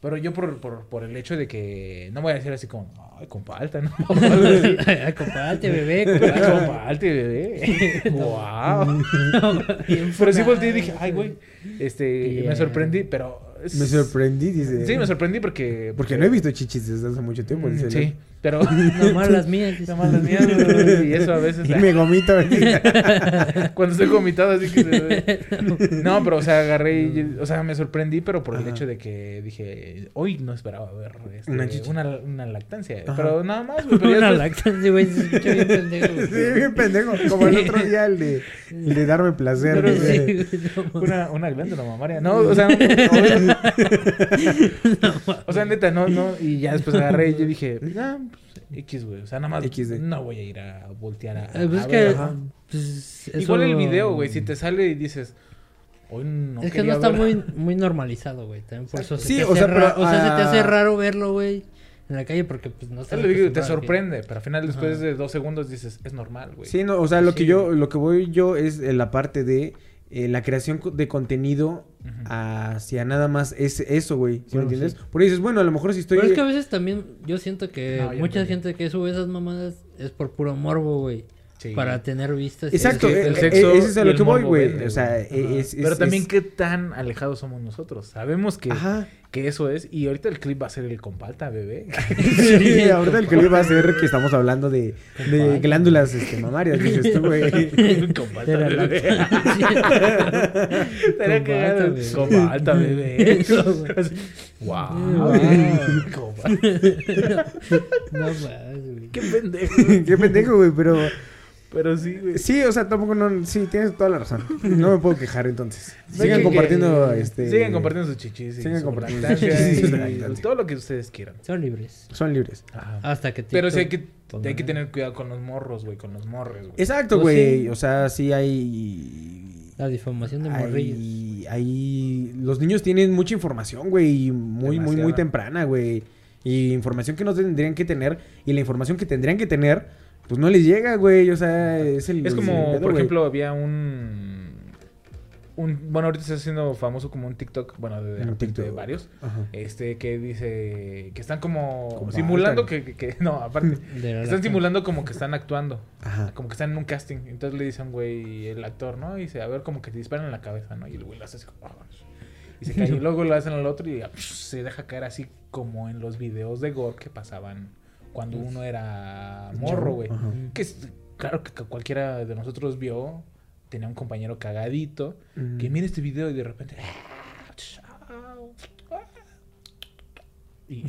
Pero yo por, por, por el hecho de que no voy a decir así como, ay, con palta, ¿no? (laughs) Ay, comparte, bebé. comparte. palta, bebé. wow. (laughs) (laughs) Pero sí volteé y dije, ay, güey. Este, Bien. me sorprendí, pero. Me sorprendí, dice. Sí, me sorprendí porque. Porque no he visto chichis desde hace mucho tiempo. Mm, dice Sí. Pero. (laughs) Nomás las mías. dice. Nada más las mías, güey, y eso a veces. Y me gomito. (laughs) Cuando estoy vomitado, así que. se ve. (laughs) No, pero, o sea, agarré. y- o sea, me sorprendí, pero por el Ajá. hecho de que dije, hoy no esperaba ver este, Una una, una, lactancia. Ajá. Pero nada más, güey. Una después- lactancia, güey. Se escucha bien pendejo. güey. Sí, bien pendejo. Como el otro día, el de, el de darme placer. Pero. Sí, güey, no. Una, una glándula mamaria. No, o sea, no, o sea, neta, no, no. Y ya después agarré y yo dije, ah, pues, X, güey. O sea, nada más XD. no voy a ir a voltear a. Eh, pues a es ver, que. ajá. pues, Igual el video, güey, si te sale y dices, hoy no es que no está ver". muy, muy normalizado, güey. También por eso se Sí, te o hace sea, ra- pero, o sea, se te hace ah, raro verlo, güey, en la calle porque pues no Es estás lo que digo, te que- sorprende, pero al final después Ajá. de dos segundos dices, es normal, güey. Sí, no, o sea, lo que yo, lo que voy yo es en la parte de eh, la creación de contenido Ujú. hacia nada más es eso, güey. ¿Sí me Bueno, entiendes? sí. Porque dices, bueno, a lo mejor si estoy. Pero es que a veces también yo siento que No, mucha gente que sube esas mamadas es por puro morbo, güey. Sí. Para tener vistas. y Exacto, Es que eh, el eh, sexo ese es a lo el que voy, güey. O sea, eh, es, es- Pero también es- qué tan alejados somos nosotros. Sabemos que, Ajá. que eso es. Y ahorita el clip va a ser el compalta, bebé. (laughs) Sí, (laughs) ahorita el le iba a hacer que estamos hablando de, glándulas este, mamarias, dices tú, güey. compalta, bebé. (laughs) cagado. bebé. Compalta, bebé. Eso, wow. Wow. Compalta. No más, güey. Qué pendejo. Qué pendejo, güey, pero... Pero sí, güey. Sí, o sea, tampoco no... Sí, tienes toda la razón. No me puedo quejar, entonces. Sí, Sigan que- compartiendo, este... Sigan compartiendo sus chichis. y sigan su compartiendo sus chichis y su y lactancia. Todo lo que ustedes quieran. Son libres. Son libres. Ajá. Hasta que Pero sí hay que, hay que tener cuidado con los morros, güey. Con los morres, güey. Exacto, Pues güey. sí. O sea, sí hay... La difamación de morrillos. Hay, hay- Los niños tienen mucha información, güey. y Muy, muy, muy temprana, güey. Y información que no tendrían que tener. Y la información que tendrían que tener, pues no les llega, güey. O sea, es el. Es el como, pedo, por güey. ejemplo, había un, un... Bueno, ahorita está haciendo famoso como un TikTok. Bueno, de, varios. Ajá. Este, que dice... Que están como... Como simulando que, que- que- No, aparte. (laughs) Están simulando como que están actuando. Ajá. Como que están en un casting. Entonces le dicen, güey, el actor, ¿no? Y dice, a ver, como que te disparan en la cabeza, ¿no? Y el güey lo hace así. "Ah", Y se cae. y (laughs) luego lo hacen al otro y ah, se deja caer así como en los videos de gore que pasaban cuando uno era morro, güey. Que claro que cualquiera de nosotros vio, tenía un compañero cagadito, Mm. que mira este video y de repente... Y,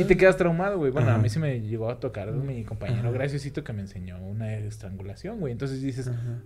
y te quedas traumado, güey. Bueno, a mí sí me llegó a tocar mi compañero graciosito que me enseñó una estrangulación, güey. Entonces dices, Ajá.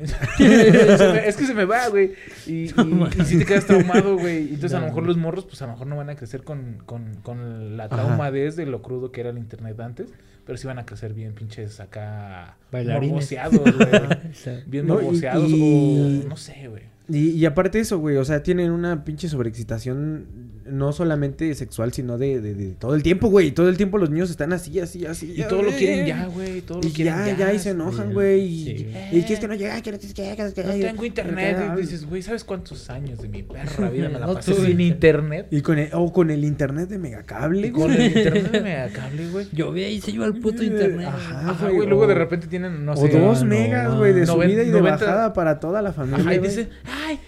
(laughs) Es que se me va, güey. Y, y, y si te quedas traumado, güey. Entonces, a lo mejor los morros, pues a lo mejor no van a crecer con, con, con la Ajá. traumadez de lo crudo que era el internet antes. Pero sí van a crecer bien pinches acá. Bailarines. Morboseados, güey. (laughs) Bien No, y- morboseados y- o no sé, güey. Y, y aparte de eso, güey, o sea, tienen una pinche sobreexcitación no solamente sexual, sino de, de- de todo el tiempo, güey. Todo el tiempo los niños están así, así, así. Y todo lo quieren ya, güey. Todo lo Y quieren ya, ya, y se enojan, güey. Y, Sí. y que es que no llega, que no tienes que No tengo internet. Y dices, güey, ¿sabes cuántos años de mi perra (laughs) vida me la No pasé sin internet? Y con el, o con el internet de megacable, Y con güey. el internet de megacable, güey. Yo vi ahí se lleva el puto internet. Ajá, Ajá, güey, güey. Luego o- de repente tienen, no o sé. dos no, megas, güey, de subida y de 90 bajada para toda la familia. Y güey. dice, ay,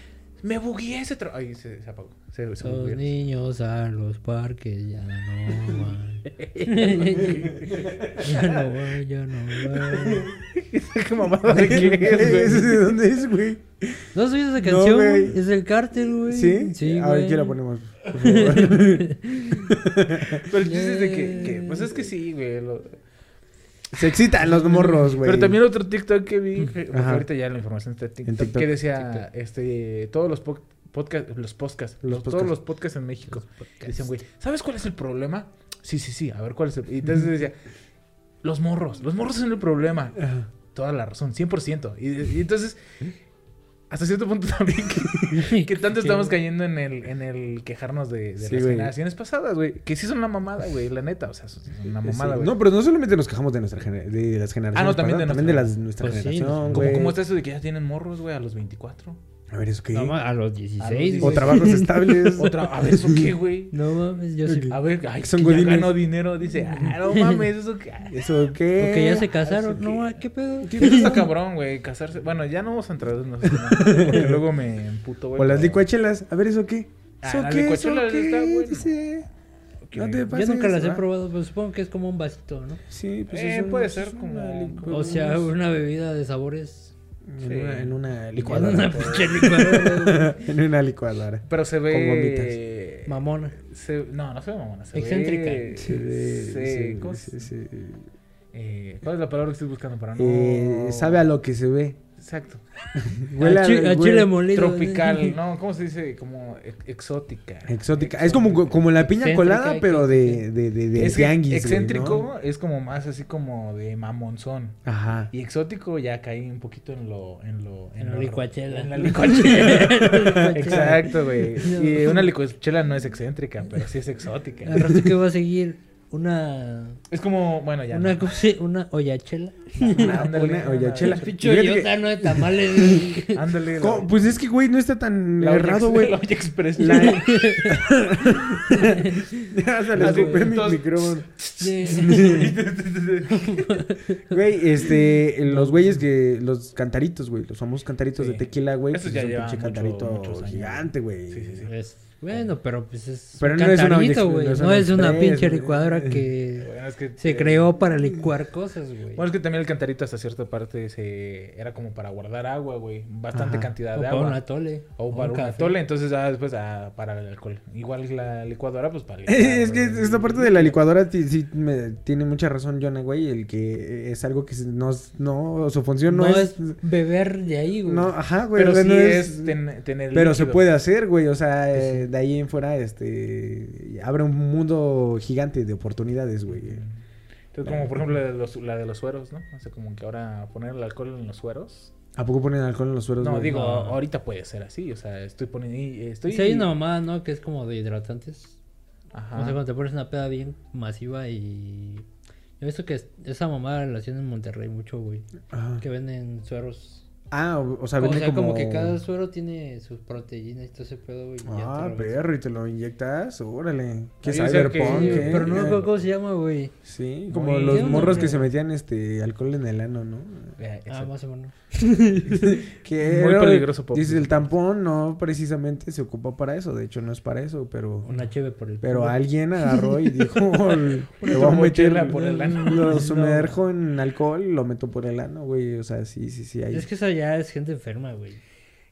Me bugué ese tra... Ay, se, se apagó. Se, se Los niños a los parques ya no (laughs) van. (laughs) ya no van, ya no van. (laughs) ¿Qué mamada de qué es, güey? ¿Ese ¿De dónde es, güey? ¿No has oído esa No, canción? güey? es el cártel, güey. ¿Sí? Sí, A ver. ¿quién la ponemos? Por favor. Pero el chiste es de que, que- Pues es que sí, güey. lo- Se excitan los morros, güey. Pero también otro TikTok que vi, que- ahorita ya la información está en TikTok, TikTok. que decía, este, todos los po- podcast, los podcasts, Los los- todos podcasts. los podcasts en México, decían, güey, ¿sabes cuál es el problema? Sí, sí, sí, a ver cuál es el... Y entonces decía, los morros, los morros son el problema. Ajá. Toda la razón, 100%. Y, y entonces, hasta cierto punto (laughs) también, que, que tanto estamos cayendo en el, en el quejarnos de, de Sí, las güey. generaciones pasadas, güey. Que sí son una mamada, güey, la neta. O sea, son una Sí. mamada, güey. No, pero no solamente nos quejamos de nuestra de las generaciones. Ah, no, también pasadas, de también de nuestra- las, nuestra Pues sí, generación, nos- ¿Cómo. ¿Cómo está eso de que ya tienen morros, güey, a los 24? A ver, ¿eso qué? No, ma- a los 16, O trabajos (laughs) estables. Otra, a ver, ¿eso qué, güey? No mames, yo sí. A ver, ay, Son que ya godines. ganó dinero. Dice, ah, no mames, ¿eso qué? ¿Eso qué? Porque ya se casaron. ¿eso No, qué? ¿qué pedo? Eso está (laughs) cabrón, güey, casarse. Bueno, ya no vamos a entrar en esos temas, porque (laughs) luego me emputo, güey. O las licuachelas. A ver, ¿eso qué? Ah, ¿Eso las qué? ¿Eso qué? está bueno. Dice. No te Yo pases, nunca las he probado, pero supongo que es como un vasito, ¿no? Sí, pues Eh, es un- puede ser como- O sea, una bebida de sabores. En, Sí. una, en una En licuadora. una pinche licuadora. (laughs) en una licuadora. Pero se Con ve... Mamona. Se... No, no se ve mamona. Se Excéntrica. Ve... Se ve- se- se- ¿cómo se- se- se- eh, ¿Cuál es la palabra que estoy buscando para no...? eh, sabe a lo que se ve. Exacto. (laughs) Huele a, chi- a huele- chile molido. Tropical, ¿no? ¿Cómo se dice? Como ex- exótica. Exótica. Es como, como la piña Excéntrica, colada, pero de, de, de, de Es tianguis, güey, excéntrico ¿no? es como más así como de mamonzón. Ajá. Y exótico ya caí un poquito en lo... En, lo, En la lo- licuachela. En la licuachela. Licuachela. (laughs) Exacto, güey. (laughs) No. Y una licuachela no es excéntrica, pero sí es exótica. Al rato que va a seguir una. Es como, bueno, ya. Una, no. ¿cómo se- una ollachela. (laughs) Ándale, Una ándale. Fíjate que- ollota, no de tamales. (laughs) Ándale. Pues es que, güey, no está tan la errado, güey. La olla express. La- (laughs) Ya se le escupé mi micrófono. Sí. Güey, este, los güeyes que, los cantaritos, güey, los famosos cantaritos Sí. de tequila, güey. Esos pues ya es un pinche mucho- cantarito gigante, güey. Sí, sí, sí. Es- bueno, pero pues es. Pero un no cantarito, güey. no es No una es una express, pinche licuadora que (laughs) Bueno, es que, se eh, creó para licuar cosas, güey. Bueno, es que también el cantarito hasta cierta parte se era como para guardar agua, güey. Bastante Ajá. cantidad o de para agua. un atole. O un para un café. atole, entonces ya después ah, para el alcohol. Igual la licuadora, pues para el (laughs) Es que esta parte de la licuadora sí me- tiene mucha razón, Jonah, güey. El que es algo que se- no, es- no su función no, No, es. es beber de ahí, güey. No, ajá, güey. Pero o sí no es, ten- tener Pero se puede hacer, güey. O sea, Pues eh, de ahí en fuera, este. Abre un mundo gigante de oportunidades, güey. Entonces, como por ejemplo la de los, la de los sueros, ¿no? O sea, como que ahora poner el alcohol en los sueros. ¿A poco ponen alcohol en los sueros, No, güey? digo, No. ahorita puede ser así. O sea, estoy poniendo. Estoy... Sí, hay una mamada, ¿no? Que es como de hidratantes. Ajá. O sea, cuando te pones una peda bien masiva y... Yo he visto que es- esa mamada la hacen en Monterrey mucho, güey. Ajá. Que venden sueros. Ah, o, o sea, O vende sea, como... como... que cada suero tiene sus proteínas y todo ese pedo, güey. y ya te Ah, perro, y te lo inyectas, órale. ¿Qué dice cyberpunk, que- Sí, eh? Pero no me acuerdo cómo se llama, güey. Sí, como Muy- los morros que se metían este alcohol en el ano, ¿no? Eh, Ah, exacto. más o menos. (laughs) Que Muy era- peligroso, Pop. Dice, el tampón no precisamente se ocupa para eso, de hecho no es para eso, pero... Una cheve por el Pero culo. alguien agarró y (laughs) dijo, (laughs) le voy a meter, por el ano. lo No. sumerjo en alcohol y lo meto por el ano, güey, o sea, sí, sí, sí, hay... Es que eso ya es gente enferma, güey.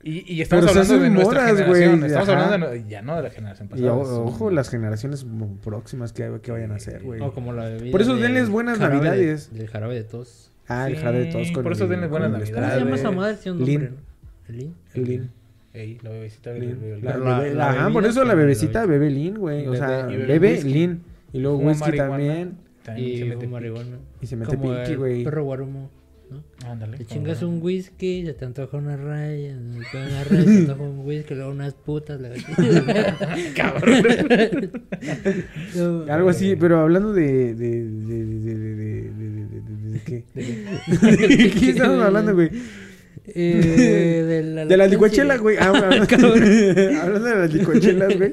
Y, y estamos Pero hablando de nuestra moras, generación. Estamos ajá. hablando de, ya no de la generación Y pasada. o- ojo, las generaciones próximas que, que vayan a hacer, güey. O como la bebida. Por eso denles buenas jarabe de- navidades. del jarabe de tos. Ah, el jarabe de tos con por eso el- denle con buenas el navidades. ¿Cómo se llama esa? Tiene un Lin. nombre, ¿no? ¿El Lin? El Lin. Ey, la bebecita del Lin. bebé. La, Pero la- bebé- la ajá, por eso la bebecita bebe Lin, güey. O sea, y bebe bebe. Lin. Y luego whisky también. También se Y mete marihuana. Y se mete el güey. perro guarumo, ¿no? Ándale. Te chingas un whisky, se te antoja una raya, se te antoja una raya, se te antoja un whisky, luego unas putas. la Cabrón. No, Algo así, pero hablando de... de, de, de, de, de, de, de, de- de- de qué? ¿De qué estamos hablando, güey? Eh, (laughs) de la, De la licuachela, güey. Ah. (laughs) Cabrón. (laughs) Hablando de las licuachelas, güey.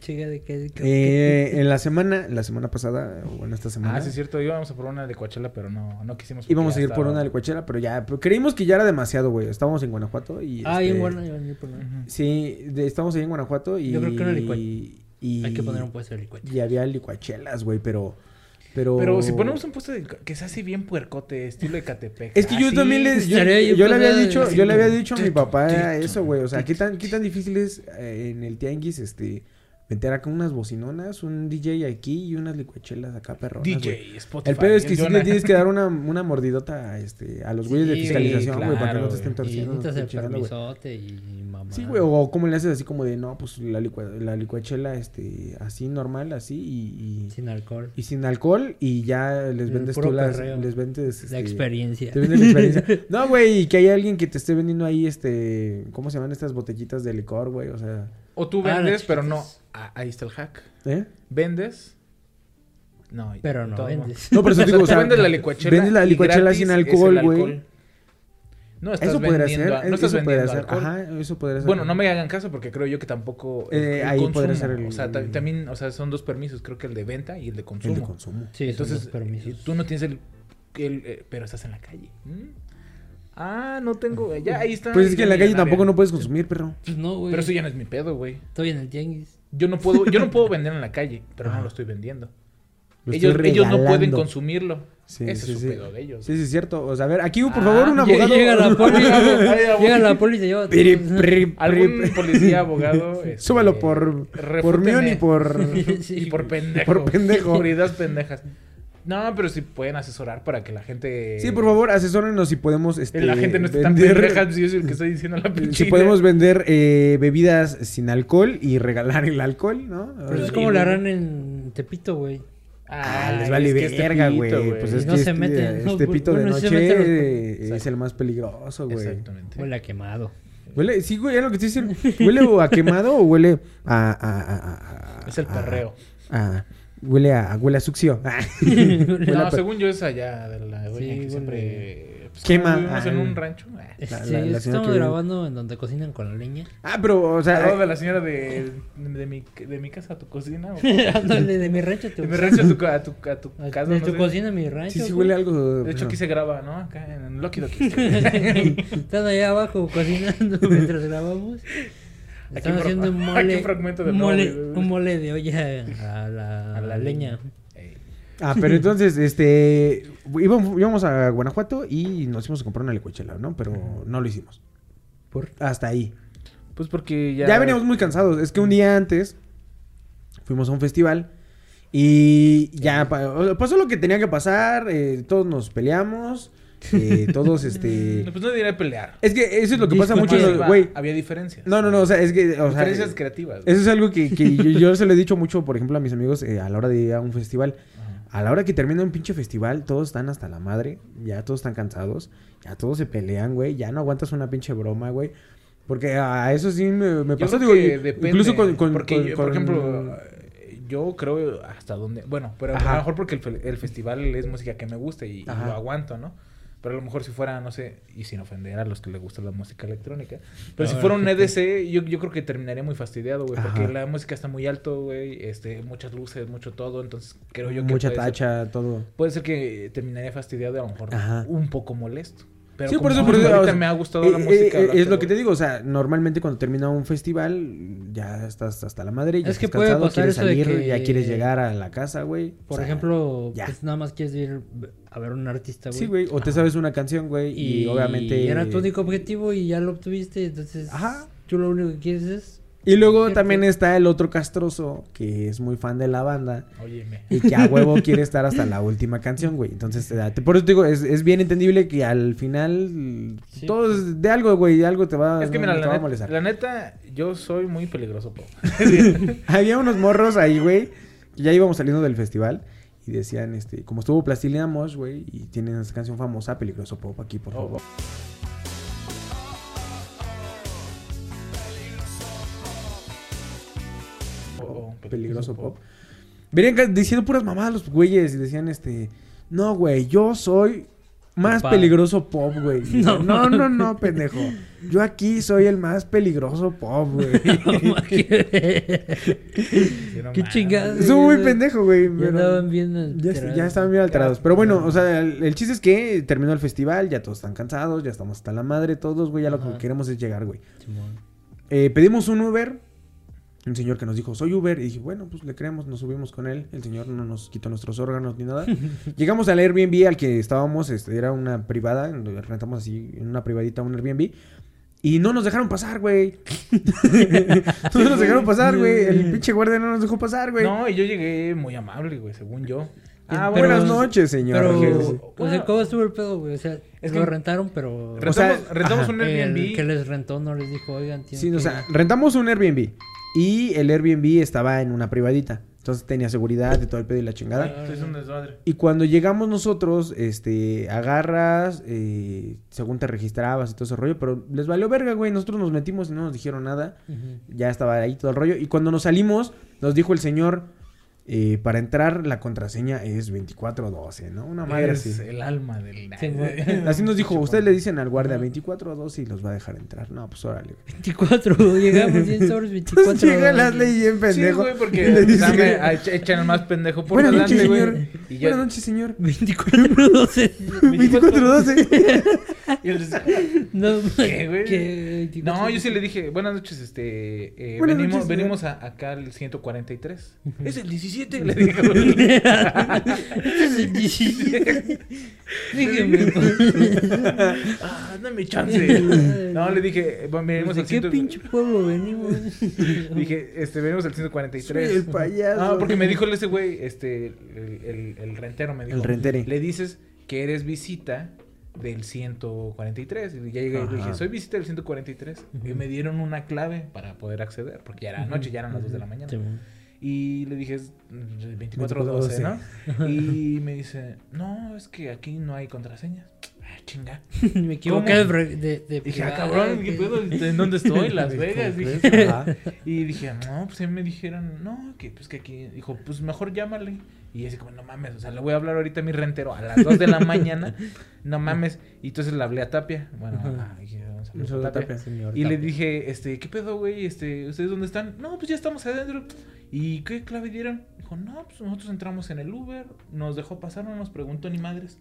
Chica de qué. Eh, en la semana, la semana pasada, o bueno, esta semana. Ah, sí, es cierto. Íbamos a por una de Coachella, pero no, no quisimos. Íbamos a ir por una licuachela, pero ya, pero creímos que ya era demasiado, güey. Estábamos en Guanajuato y. Ah, y este, en Guanajuato. iban a ir por una- Ujú. Sí, de- estamos ahí en Guanajuato y. Yo creo que una licua- y, Hay que poner un puesto de licuache. Y había licuachelas, güey, pero. Pero. Pero si ponemos un puesto de, que sea así bien puercote, estilo de Catepec. Es que yo así, también les. Yo, yo yo le había dicho, yo le había dicho a mi papá tito, eso, güey. O sea, ¿qué tito. tan, qué tan difícil es eh, en el tianguis, este. Meter acá unas bocinonas, un DJ aquí y unas licuachelas acá güey. DJ, Spotify. El pedo es que sí le tienes que dar una, una mordidota este, a los güeyes de fiscalización, güey, para que no te estén. Y torciendo. necesitas el permisote y mamá. Sí, güey, o cómo le haces así como de, no, pues la, licua, la licuachela, este, así normal, así y, y, Sin alcohol. y sin alcohol y ya les vendes tú las, perreo. les vendes, este, La experiencia. te vendes la experiencia. (laughs) No, güey, y que hay alguien que te esté vendiendo ahí, este, ¿cómo se llaman estas botellitas de licor, güey? O sea, O tú Ah, vendes, pero no. Ah, ahí está el hack. ¿eh? Vendes. No, Pero no vendes. No, pero eso (laughs) O sea, digo, o sea, vendes la licuachela. vendes la licuachela sin alcohol, güey. No estás Eso podría vendiendo, ser, no estás eso podría vendiendo ser, alcohol. ajá, eso podría ser. Bueno, no me hagan caso porque creo yo que tampoco el, Eh, el ahí consumo, podría ser el- o sea, ta- también, o sea, son dos permisos, creo que el de venta y el de consumo. El de consumo. Sí, Entonces, son permisos. eh, tú no tienes el, el, eh, pero estás en la calle. ¿Mm? Ah, no tengo, ya ahí está. Pues es que en la calle tampoco no puedes consumir, perro. Pues no, güey. Pero eso ya no es mi pedo, güey. Estoy en el tianguis. Yo no puedo, yo no puedo (laughs) vender en la calle, pero no lo estoy vendiendo. Lo Ellos, estoy ellos no pueden consumirlo. Sí, Ese sí, es su sí. pedo de ellos. Sí, sí, es cierto. O sea, a ver, aquí, por Ah, favor, un abogado. Llega la poli. (laughs) Ay, llega la poli y lleva. Algún policía, abogado. (laughs) este, Súbalo por, por mión y por... Y por pendejo. Por pendejo. Pendejas. No, pero sí pueden asesorar para que la gente. Sí, por favor, asesórenos si podemos... Este, La gente no esté tan vender- pendeja. Si yo soy el que estoy diciendo la (laughs) pinche Si podemos vender eh, bebidas sin alcohol y regalar el alcohol, ¿no? Pero eso es como le harán en Tepito, güey. Ah, les vale es que verga, güey. Pues es No que se este, meten, este pito de bueno, se noche los- eh, es el más peligroso, güey. Exactamente. Huele a quemado. Huele, sí, güey, es lo que estoy diciendo. ¿Huele o a quemado o huele a... a- a- a- (laughs) Es el perreo. a- huele a... Huele a succión. (laughs) Huele No, a según yo es allá de la doña Sí, que huele- siempre. Pues, Quema. Vivimos en Ah. un rancho. ah, La- sí, la- estamos que- grabando en donde cocinan con la leña. Ah, pero, o sea... Al lado de la señora de, de, mi, de mi casa a tu cocina. (laughs) Ándale, de mi rancho a tu de mi rancho a tu, a tu, a tu a- casa. De no tu sé. cocina a mi rancho. Sí, sí, huele algo... De hecho, aquí se graba, ¿no? Acá en Loki Doki. (laughs) Están allá abajo cocinando mientras grabamos. Están Aquí un haciendo un (laughs) aquí mole, un fragmento de mole, mole. un mole de olla a la, a la leña. Ah, pero entonces, este... Íbamos, íbamos a Guanajuato y nos íbamos a comprar una licuachela, ¿no? Pero no lo hicimos. ¿Por? Hasta ahí. Pues porque ya. Ya, veníamos muy cansados. Es que un día antes fuimos a un festival y ya pasó lo que tenía que pasar. eh, todos nos peleamos. Eh, todos, este... (laughs) Pues no diré pelear. Es que eso es lo que pasa mucho, güey. Había diferencias. No, no, no, o sea, es que, o sea, diferencias creativas. eso es algo que, que yo, yo se lo he dicho mucho, por ejemplo, a mis amigos eh, a la hora de ir a un festival. Ajá. A la hora que termina un pinche festival, todos están hasta la madre, ya todos están cansados, ya todos se pelean, güey, ya no aguantas una pinche broma, güey. Porque a eso sí me, me creo digo, depende, incluso con, con- porque con- yo, por con- ejemplo, yo creo hasta donde, bueno, pero a lo mejor porque el, fe- el festival es música que me gusta y, y lo aguanto, ¿no? Pero a lo mejor si fuera, no sé, y sin ofender a los que les gusta la música electrónica, pero si fuera un (laughs) EDC, yo, yo creo que terminaría muy fastidiado, güey, porque la música está muy alto, güey, este, muchas luces, mucho todo, entonces creo yo que mucha ser- tacha, todo. puede ser que terminaría fastidiado y a lo mejor Ajá. un poco molesto. Pero sí, por eso, por eso, ahorita o sea, me ha gustado la eh, música. eh, es lo que te digo, o sea, normalmente cuando termina un festival, ya estás hasta la madre, ya Es que estás puede cansado, pasar quieres eso de salir, que- ya quieres llegar a la casa, güey. Por O sea, ejemplo, ya. pues nada más quieres ir a ver un artista, güey. Sí, güey, o te sabes una canción, güey, y, Y, obviamente... era tu único objetivo y ya lo obtuviste, entonces Ajá. tú lo único que quieres es... Y luego Cierto. también está el otro castroso, que es muy fan de la banda, Óyeme. y que a huevo (laughs) quiere estar hasta la última canción, güey. Entonces, eh, te- por eso te digo, es, es bien entendible que al final Sí. todo es de algo, güey, de algo te va, Es que no- mira, te la va a neta, molestar. la neta, yo soy muy peligroso, po. (laughs) (laughs) Había unos morros ahí, güey, que ya íbamos saliendo del festival y decían, este, como estuvo Plastilina Mosh, güey, y tienen esa canción famosa, Peligroso Pop, aquí, por favor. Oh, Peligroso Pop. Venían diciendo puras mamadas los güeyes y decían, este, no, güey, yo soy más peligroso pop, güey. (laughs) No, No, no, no, pendejo. Yo aquí soy el más peligroso pop, güey. (laughs) No Qué chingados. Estuvo muy pendejo, güey. Ya pero- andaban bien Ya, alterados. ya estaban bien alterados. Pero bueno, o sea, el, el chiste es que terminó el festival, ya todos están cansados, ya estamos hasta la madre todos, güey. Ya lo que queremos es llegar, güey. Eh, pedimos un Uber. Un señor que nos dijo, soy Uber. Y dije, bueno, pues le creemos, nos subimos con él. El señor no nos quitó nuestros órganos ni nada. (laughs) Llegamos al Airbnb al que estábamos, este, era una privada, rentamos así en una privadita un Airbnb. Y no nos dejaron pasar, güey. (laughs) no nos dejaron pasar, güey. El pinche guardia no nos dejó pasar, güey. No, y yo llegué muy amable, güey, según yo. Ah, Pero- Buenas noches, señor. Pero, o sea. ¿cómo estuvo el pedo, güey? O sea, Es lo que- rentaron, pero... Rentamos, sea, rentamos ajá. un el Airbnb. que les rentó no les dijo, oigan, tienen Sí, o que- sea, rentamos un Airbnb. Y el Airbnb estaba en una privadita. Entonces tenía seguridad y todo el pedo y la chingada. Es un desmadre. Y cuando llegamos nosotros, este, agarras, eh, según te registrabas y todo ese rollo, pero les valió verga, güey. Nosotros nos metimos y no nos dijeron nada. Ya estaba ahí todo el rollo. Y cuando nos salimos, nos dijo el señor, eh, para entrar la contraseña es 2412, ¿no? Una madre es así. el alma del... Sí. (laughs) Así nos dijo, ustedes le dicen al guardia 2412 y los va a dejar entrar. No, pues órale. güey. 24, (laughs) llegamos 100 sobres, 24. Entonces llega las leyes bien Sí, pendejo. güey, porque Y (laughs) le dice, o sea, me a- echa- echan el más pendejo por Buenas noches, güey. señor. Y yo... Buenas noches, señor. 24, 12. 2412. y él dice, No, ¿Qué, güey? ¿qué? 24? No, yo sí le dije, buenas noches, este, eh, Buenas venimos, noches, venimos a, acá al 143. Es el 17, le dije. güey. Este es (laughs) el 17. Dígame. ah, dame chance. (laughs) No, le dije, venimos ¿De al qué 100 pinche pueblo venimos? (laughs) Dije, este, venimos al 143. Soy el payaso. Ah, porque me dijo ese güey, este, el, el, el rentero me dijo. El rentere. Le dices que eres visita del 143. Y ya llegué y le dije, soy visita del 143. Y Ujú. me dieron una clave para poder acceder, porque ya era noche, ya eran las 2 de la mañana. Y le dije, es, mm, 2412, ¿no? Y (laughs) me dice, no, es que aquí no hay contraseñas. Ah, chinga. (laughs) Me equivoqué de, ¿Cómo? de, de Dije, ah, cabrón, ¿qué pedo? ¿En dónde estoy? (laughs) Las Vegas. completo, Dije, ajá. y dije, no, pues a mí me dijeron, no, que pues que aquí. Dijo, pues mejor llámale. Y así como, no mames, o sea, le voy a hablar ahorita a mi rentero a las 2 de la mañana. No mames. Y entonces le hablé a Tapia. Bueno, ah, a Tapia. Tapia. Señor Y le dije, este, ¿qué pedo, güey? Este, ¿ustedes dónde están? No, pues ya estamos adentro. ¿Y qué clave dieron? Dijo, no, pues nosotros entramos en el Uber, nos dejó pasar, no nos preguntó ni madres.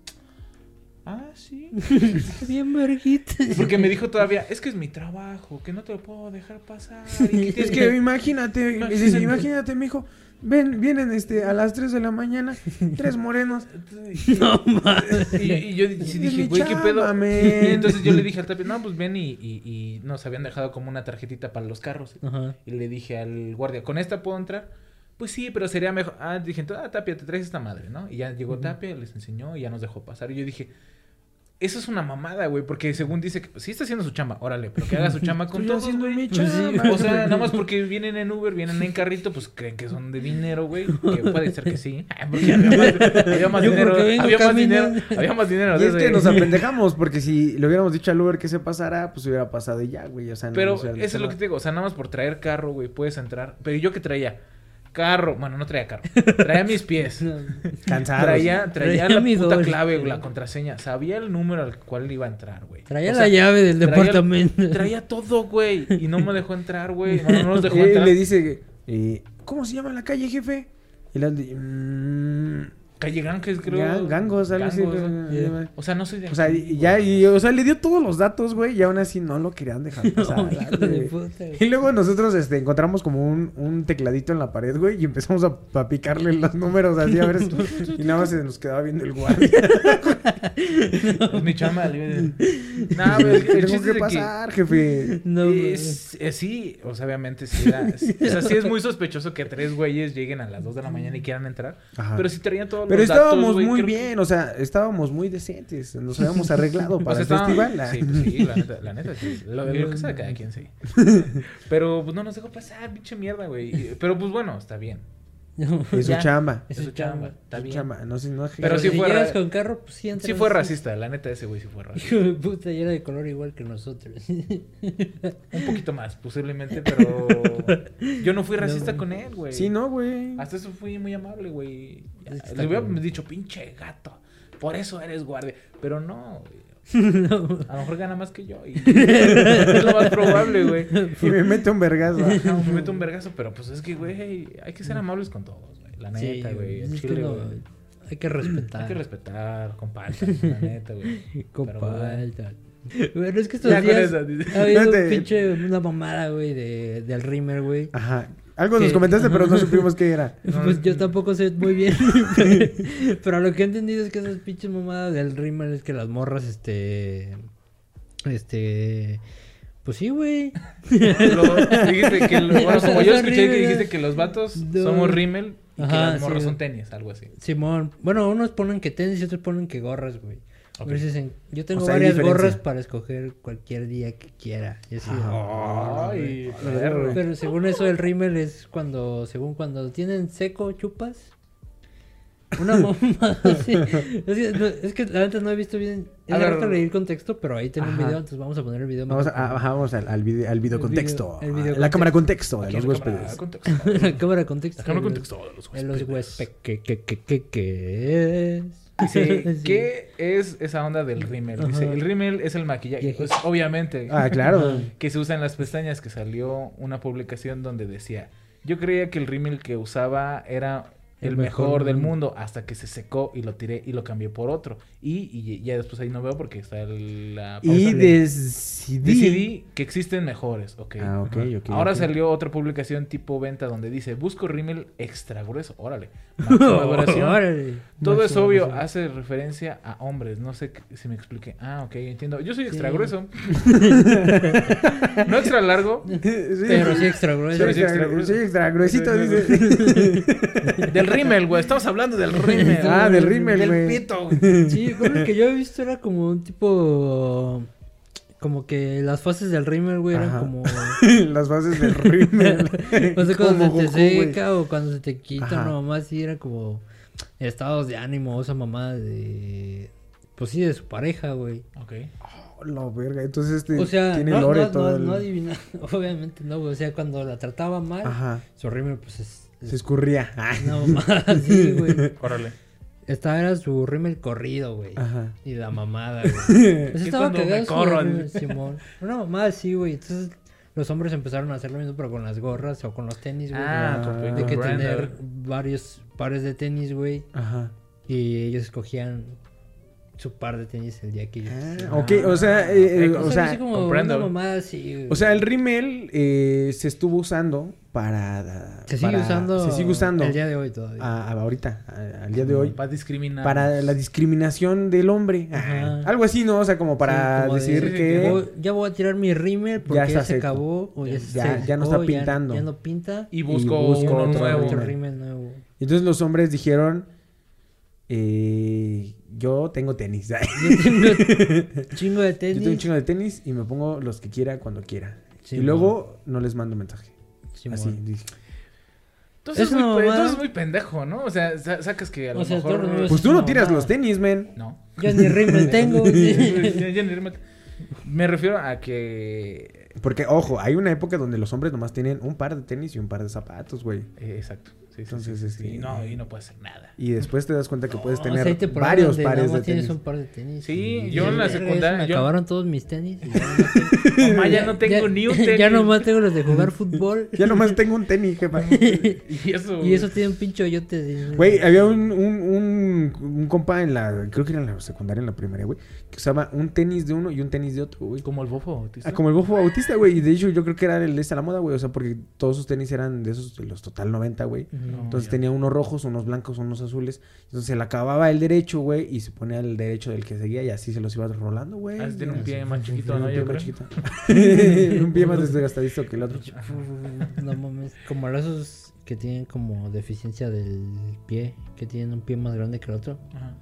Ah, sí. (laughs) Bien verguita. Porque me dijo todavía, es que es mi trabajo, que no te lo puedo dejar pasar. y que (laughs) Es que imagínate, sí. imagínate, mijo. Ven, vienen este a las 3 de la mañana, tres morenos. (laughs) No mames. Y, y yo sí dije, güey, ¿qué pedo? Y (laughs) entonces yo le dije al Tapia, no, pues ven y, y, y nos habían dejado como una tarjetita para los carros. Ajá. Y le dije al guardia, ¿con esta puedo entrar? Pues sí, pero sería mejor. Ah, dije, entonces, ah, Tapia, te traes esta madre, ¿no? Y ya llegó. Tapia, les enseñó y ya nos dejó pasar. Y yo dije, eso es una mamada, güey, porque según dice que pues, sí está haciendo su chamba, órale, pero que haga su (laughs) chamba con Estoy todos, haciendo güey. mi Pues sí. O sea, nada más porque vienen en Uber, vienen en carrito, pues creen que son de dinero, güey. Que puede ser que sí. Porque había más, (laughs) había más Yo dinero. Había más dinero. Había más dinero. Y es que nos (laughs) apendejamos, porque si le hubiéramos dicho al Uber que se pasara, pues hubiera pasado y ya, güey. O sea, no Pero hubieran eso es lo que te digo. O sea, nada más por traer carro, güey, puedes entrar. Pero yo que traía carro, bueno, no traía carro. Traía mis pies. (laughs) Cansados. Traía, traía, Traía la mi puta clave, güey, la contraseña. Sabía el número al cual iba a entrar, güey. Traía O la llave del traía- departamento. (laughs) Traía todo, güey. Y no me dejó entrar, güey. No, no nos (laughs) dejó Y entrar. le dice, eh, ¿cómo se llama la calle, jefe? Y le dice, mmm, Calle Ganges, creo. Gan- Gangos, algo así. Gangos, ¿no? eh, O sea, no soy de O sea, y ya, y, o sea, le dio todos los datos, güey, y aún así no lo querían dejar (laughs) pasar. No, hijo de güey. puta. Y luego nosotros este, encontramos como un, un tecladito en la pared, güey, y empezamos a, a picarle los números así a ver si- (laughs) Y nada más se nos quedaba viendo el guardia. (laughs) Es mi chamba. le- No, pero el, el Tengo que pasar, jefe. No, es, es- sí, o sea, obviamente sí era, sí, o sea, sí es muy sospechoso que tres güeyes lleguen a las 2 de la mañana y quieran entrar, Ajá. pero sí traían todos Pero datos, estábamos muy que- bien, o sea, estábamos muy decentes. Nos (laughs) habíamos arreglado o para sea, el festival. ah. Sí, pues sí, la neta, la neta, sí. (laughs) Lo, lo que sea cada quien, sí. (laughs) Pero pues no nos dejó pasar, pinche mierda, güey. Pero pues bueno, está bien. (laughs) No. Es su Ya. chamba. Es su chamba, está Su bien. chamba. No sé, no Pero Pero sí si fue llegas con carro, pues sí fue racista, la neta ese güey sí fue racista. (laughs) Puta, y era de color igual que nosotros. (laughs) Un poquito más, posiblemente, pero yo no fui racista No, con él, güey. Sí, no, güey. Hasta eso fui muy amable, güey. Es que Le hubiera dicho, pinche gato. por eso eres guardia. Pero no, güey. (laughs) No. A lo mejor gana más que yo. Y (laughs) es lo más probable, güey. Y me mete un vergazo. Ajá, me meto un vergazo, pero pues es que, güey, hay que ser amables con todos, güey. La Sí, neta, güey. que chile, no, güey. hay que respetar. Hay que respetar, compartan, la neta, güey. (laughs) Pero, güey, Compartan. Bueno, es que estos Ya días ha habido Espérate. un pinche, una mamada, güey, de, del Rimmer, güey. Ajá. Algo nos comentaste, pero no supimos qué era. (laughs) Pues yo tampoco sé muy bien. (laughs) pero lo que he entendido es que esas pinches mamadas del Rimmer es que las morras, este... Este... Pues sí, güey. Dijiste que, bueno, (laughs) como yo Es escuché que dijiste que los vatos No. somos rímel y que las morras sí. son tenis, algo así. Simón. Bueno, unos ponen que tenis y otros ponen que gorras, güey. Ok. A veces en- yo tengo O sea, varias gorras para escoger cualquier día que quiera. Y así, Ajá. Ay. Pero según eso el rímel es cuando, según cuando tienen seco, chupas. Una mamada así. Es que, no, es que la neta no he visto bien. Es harto leer contexto, pero ahí tengo un Ajá. video, entonces vamos a poner el video. Vamos, a, ajá, vamos al, al, video, al video El contexto. video- el video la cámara contexto de los huéspedes. contexto. la cámara contexto. La cámara contexto de los En los huéspedes. huéspedes. ¿Qué, qué, qué, qué, qué es? Dice, (laughs) Sí. ¿qué es esa onda del rímel? Dice, el rímel es el maquillaje. Pues, obviamente. Ah, claro. (laughs) que se usa en las pestañas, que salió una publicación donde decía, yo creía que el rímel que usaba era el, El mejor, mejor del mundo. hasta que se secó y lo tiré y lo cambié por otro. Y, y ya después ahí no veo porque está el- la pausa. Y decidí. Decidí que existen mejores, ok. Ah, ok, Ajá. ok, Ahora salió otra publicación tipo venta donde dice, busco rímel extra grueso, órale. (laughs) Órale. Todo es obvio, duración. hace referencia a hombres. No sé si me expliqué. Ah, ok, entiendo. Yo soy extra Sí. grueso. (laughs) no extra largo. sí Pero sí extra grueso. Pero sí extra, grueso. extra gruesito, dice. Del rímel, güey. Estamos hablando del rímel. (laughs) Ah, del rímel, Del güey. pito, güey. (laughs) Sí, bueno, el que yo he visto era como un tipo. Como que las fases del rímel, güey, eran Ajá. como. (laughs) Las bases del rímel. No sé, Como cuando se te Goku, güey. seca o cuando se te quita, mamá así, era como. Estados de ánimo, esa mamá de. Pues sí, de su pareja, güey. Ok. Oh, la verga. Entonces este O sea, tiene no, lore no, todo. no, el- no adivina. Obviamente no, güey. O sea, cuando la trataba mal, Ajá. su rímel, pues es. Se escurría. Ah. Una mamada (laughs) así, güey. Órale. Esta era su rímel corrido, güey. Ajá. Y la mamada, güey. (laughs) Pues Es estaba cagado su corro. Simón. Una mamada así, güey. Entonces, los hombres empezaron a hacer lo mismo, pero con las gorras o con los tenis, güey. Ah, Ah, de que tener varios pares de tenis, güey. Ajá. Y ellos escogían su par de tenis el día que ellos Ah, ok, o sea, eh, eh, O sea, una mamada así, güey. o sea, el rímel eh, se estuvo usando para se sigue para- usando. se sigue usando El día de hoy todavía. a- a- ahorita, a- al día de hoy Para discriminar. para la discriminación del hombre, Ajá. algo así, ¿no? O sea, como para Sí, como de- decir que Ya voy- ya voy a tirar mi rímel porque Ya se acabó. O ya, Ya- se ya- ya no está pintando. Ya, no pinta. Y busco, busco uno otro nuevo. Otro rímel nuevo. entonces los hombres dijeron eh, yo tengo tenis. (laughs) Yo tengo chingo de Yo tenis. tengo un chingo de tenis y me pongo los que quiera cuando quiera. Sí, y luego no les mando mensaje. Así, dije. Entonces, Es muy, entonces es muy pendejo, ¿no? O sea, sa- sacas que a lo O sea, mejor... Pues tú no tiras los tenis, men. No. Yo ni rímel (laughs) tengo. Ni rímel. Me refiero a que... Porque, ojo, hay una época donde los hombres nomás tienen un par de tenis y un par de zapatos, güey. eh, exacto. Sí, Entonces, sí, sí, sí. este- Y no, y no puede hacer nada. Y después te das cuenta que puedes No, tener o sea, temporadas varios donde pares de tenis. un par de tenis. Sí, y- yo en la secundaria- Me yo- acabaron todos mis tenis. y ya nomás (laughs) tengo- Mamá, ya no tengo ya- ni un (laughs) tenis. Ya nomás tengo los de jugar (laughs) fútbol. Ya nomás tengo un tenis, jefa. Y eso... Y eso tiene un pincho yote. de- Güey, había un, un, un, un compa en la, creo que era en la secundaria, en la primaria, güey, que usaba un tenis de uno y un tenis de otro, güey. Como el bofo bautista. Ah, como el bofo bautista, güey. Y de hecho yo creo que era el de esa la moda, güey. O sea, porque todos sus tenis eran de esos, de los total 90, güey. Entonces ya. tenía unos rojos, unos blancos, unos azules. Entonces se le acababa el derecho, güey, y se ponía el derecho del que seguía y así se los iba rolando, güey. Ah, tiene un pie Así. más chiquito, Un ¿no? pie Yo más creo. chiquito. (laughs) un pie más desgastadito que el otro. No mames. Como esos que tienen como deficiencia del pie. Que tienen un pie más grande que el otro. Ajá.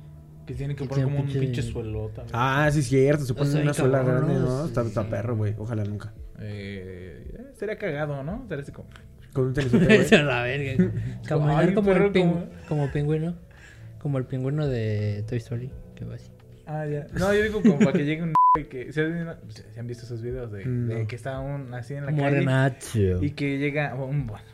Que tiene que poner tiene como un pinche- pinche suelota. güey. Ah, sí, cierto. Se pone sea, una suela grande, ¿no? Está, Sí. está perro, güey. Ojalá nunca. Eh, sería cagado, ¿no? Sería así como... Con un (laughs) a la verga. (laughs) Caminar Ay, como, perro, el pin- como- como pingüino. Como el pingüino de Toy Story. Que va así. Ah, ya. No, yo digo como para que llegue un (laughs) y que... ¿Se han, se han visto esos videos de, No. de que está un, así en la calle? Morenacho. Y que llega un... Bueno,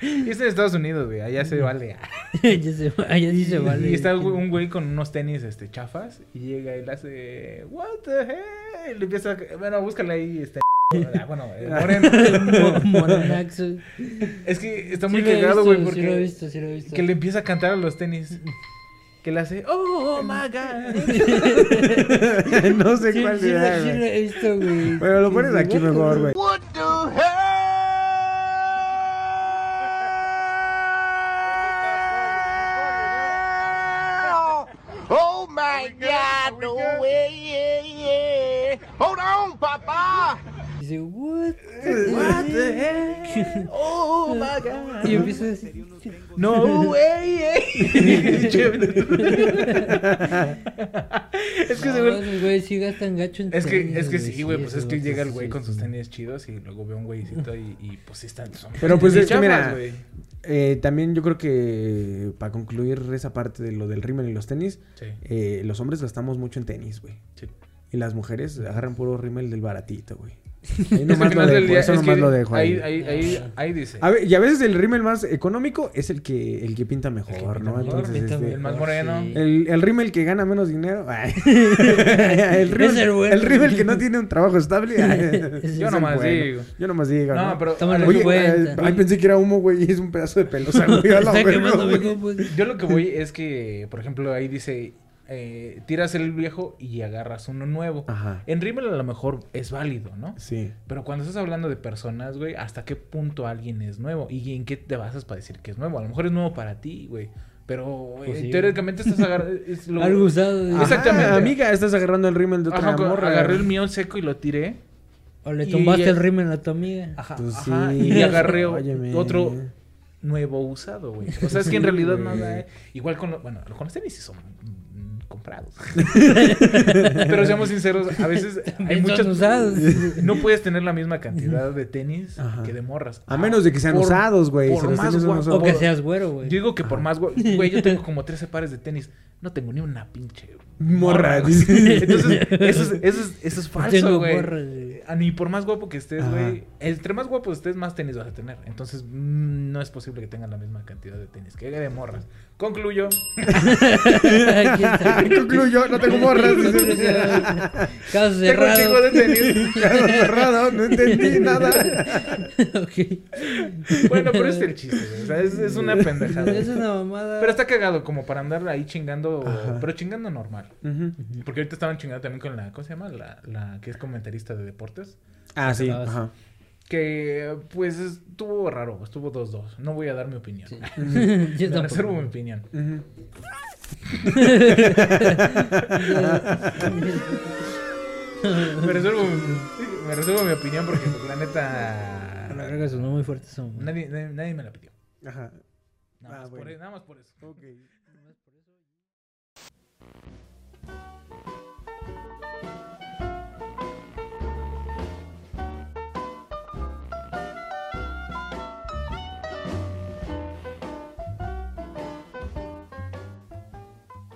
y está en Estados Unidos, güey. Allá se vale. ya se, allá sí se vale. Y está un güey- un güey con unos tenis este, chafas. Y llega y le hace. What the hell? Y le empieza. a- Bueno, búscale ahí. Este, bueno, (laughs) moreno. Mo- (laughs) Morenaxo. es que está Sí muy cagado, visto, güey. Sí Porque lo he visto, sí lo he visto. que le empieza a cantar a los tenis. Que le hace. Oh my god. (laughs) no sé Sí, cuál sí, lo, será, sí lo güey. he visto, güey. Bueno, lo pones Sí, aquí mejor, güey. What the hell? Oh my God, no way, yeah, yeah. Hold on, Papa. Dice, what? What the hell? Oh my (laughs) god. Y empieza a decir, No way. eh. (laughs) es que no, esos güeyes sí gastan gacho en Es que, tenis, es que sí, güey, pues es que llega el güey con sus tenis chidos y luego ve un güeycito y, y pues sí están. son Pero pues es que mira, güey. eh, también yo creo que para concluir esa parte de lo del rímel y los tenis, Sí, eh, los hombres gastamos mucho en tenis, güey. sí. Y las mujeres agarran puro rímel del baratito, güey. Ahí nomás lo dejo, día, eso es nomás que lo dejo ahí. ahí, ahí, ahí, ahí dice. A ver, y a veces el rímel más económico es el que, el que pinta mejor, pinta ¿no? mejor, Entonces, pinta este, el más moreno. sí. el, el rímel que gana menos dinero. (laughs) ay. (laughs) el, rímel, el bueno. el rímel que no tiene un trabajo estable. (laughs) Yo el nomás bueno. digo. Yo nomás digo. No, ¿no? pero. Tómalo a en lo Oye, que- cuenta. eh, ay, pensé que era humo, güey, y es un pedazo de pelosa, güey. a la Está verga, quemando, güey. amigo, pues. Yo lo que voy es que, por ejemplo, ahí dice: eh, tiras el viejo y agarras uno nuevo. Ajá. En Rimmel a lo mejor es válido, ¿no? Sí. Pero cuando estás hablando de personas, güey, ¿hasta qué punto alguien es nuevo? ¿Y en qué te basas para decir que es nuevo? A lo mejor es nuevo para ti, güey. Pero Pues eh, sí. teóricamente estás agarrando... (laughs) Algo usado. Ajá, Exactamente. amiga, estás agarrando el rímel de otra Ajá, morra. agarré el mío seco y lo tiré. O le Y- tumbaste el rímel a tu amiga. Ajá, Pues ajá. sí. Y agarré (laughs) Óyeme. otro nuevo usado, güey. O sea, es que en realidad nada... Igual con... lo- Bueno, con los tenis sí son comprados. (laughs) Pero seamos sinceros, a veces (laughs) hay muchas... usados. No puedes tener la misma cantidad de tenis Ajá. que de morras. A menos de que sean Por- usados, güey. por Si más guapo-. O que seas güero, güey. Yo digo que por más, güey, güey, yo tengo como 13 pares de tenis. No tengo ni una pinche Morra, güey. dice. Entonces, eso es, eso es, eso es falso, Tengo güey. Ni por más guapo que estés, Ajá. güey. Entre más guapo estés, más tenis vas a tener. Entonces, mm, no es posible que tengan la misma cantidad de tenis que de morras. Concluyo. Concluyo, no tengo morras. (laughs) Caso Tengo cerrado. chingo de tenis. Caso cerrado, no entendí nada. ok. Bueno, pero es el chiste, güey. O sea, es, es una pendejada. Es una mamada. Pero está cagado como para andar ahí chingando, Ajá. pero chingando normal. Porque ahorita estaban chingando también con la, ¿cómo se llama? La, la que es comentarista de deportes. Ah, sí. Ah, sí. Ajá. Que pues estuvo raro, estuvo 2-2. No voy a dar mi opinión. Sí. Me (laughs) Yo tampoco. reservo mi opinión. Me reservo, me reservo mi opinión porque pues, la neta la verga sonó muy fuerte eso. nadie, nadie, nadie me la pidió. Ajá. Nada, Ah, más, bueno. por, nada más por eso. Ok.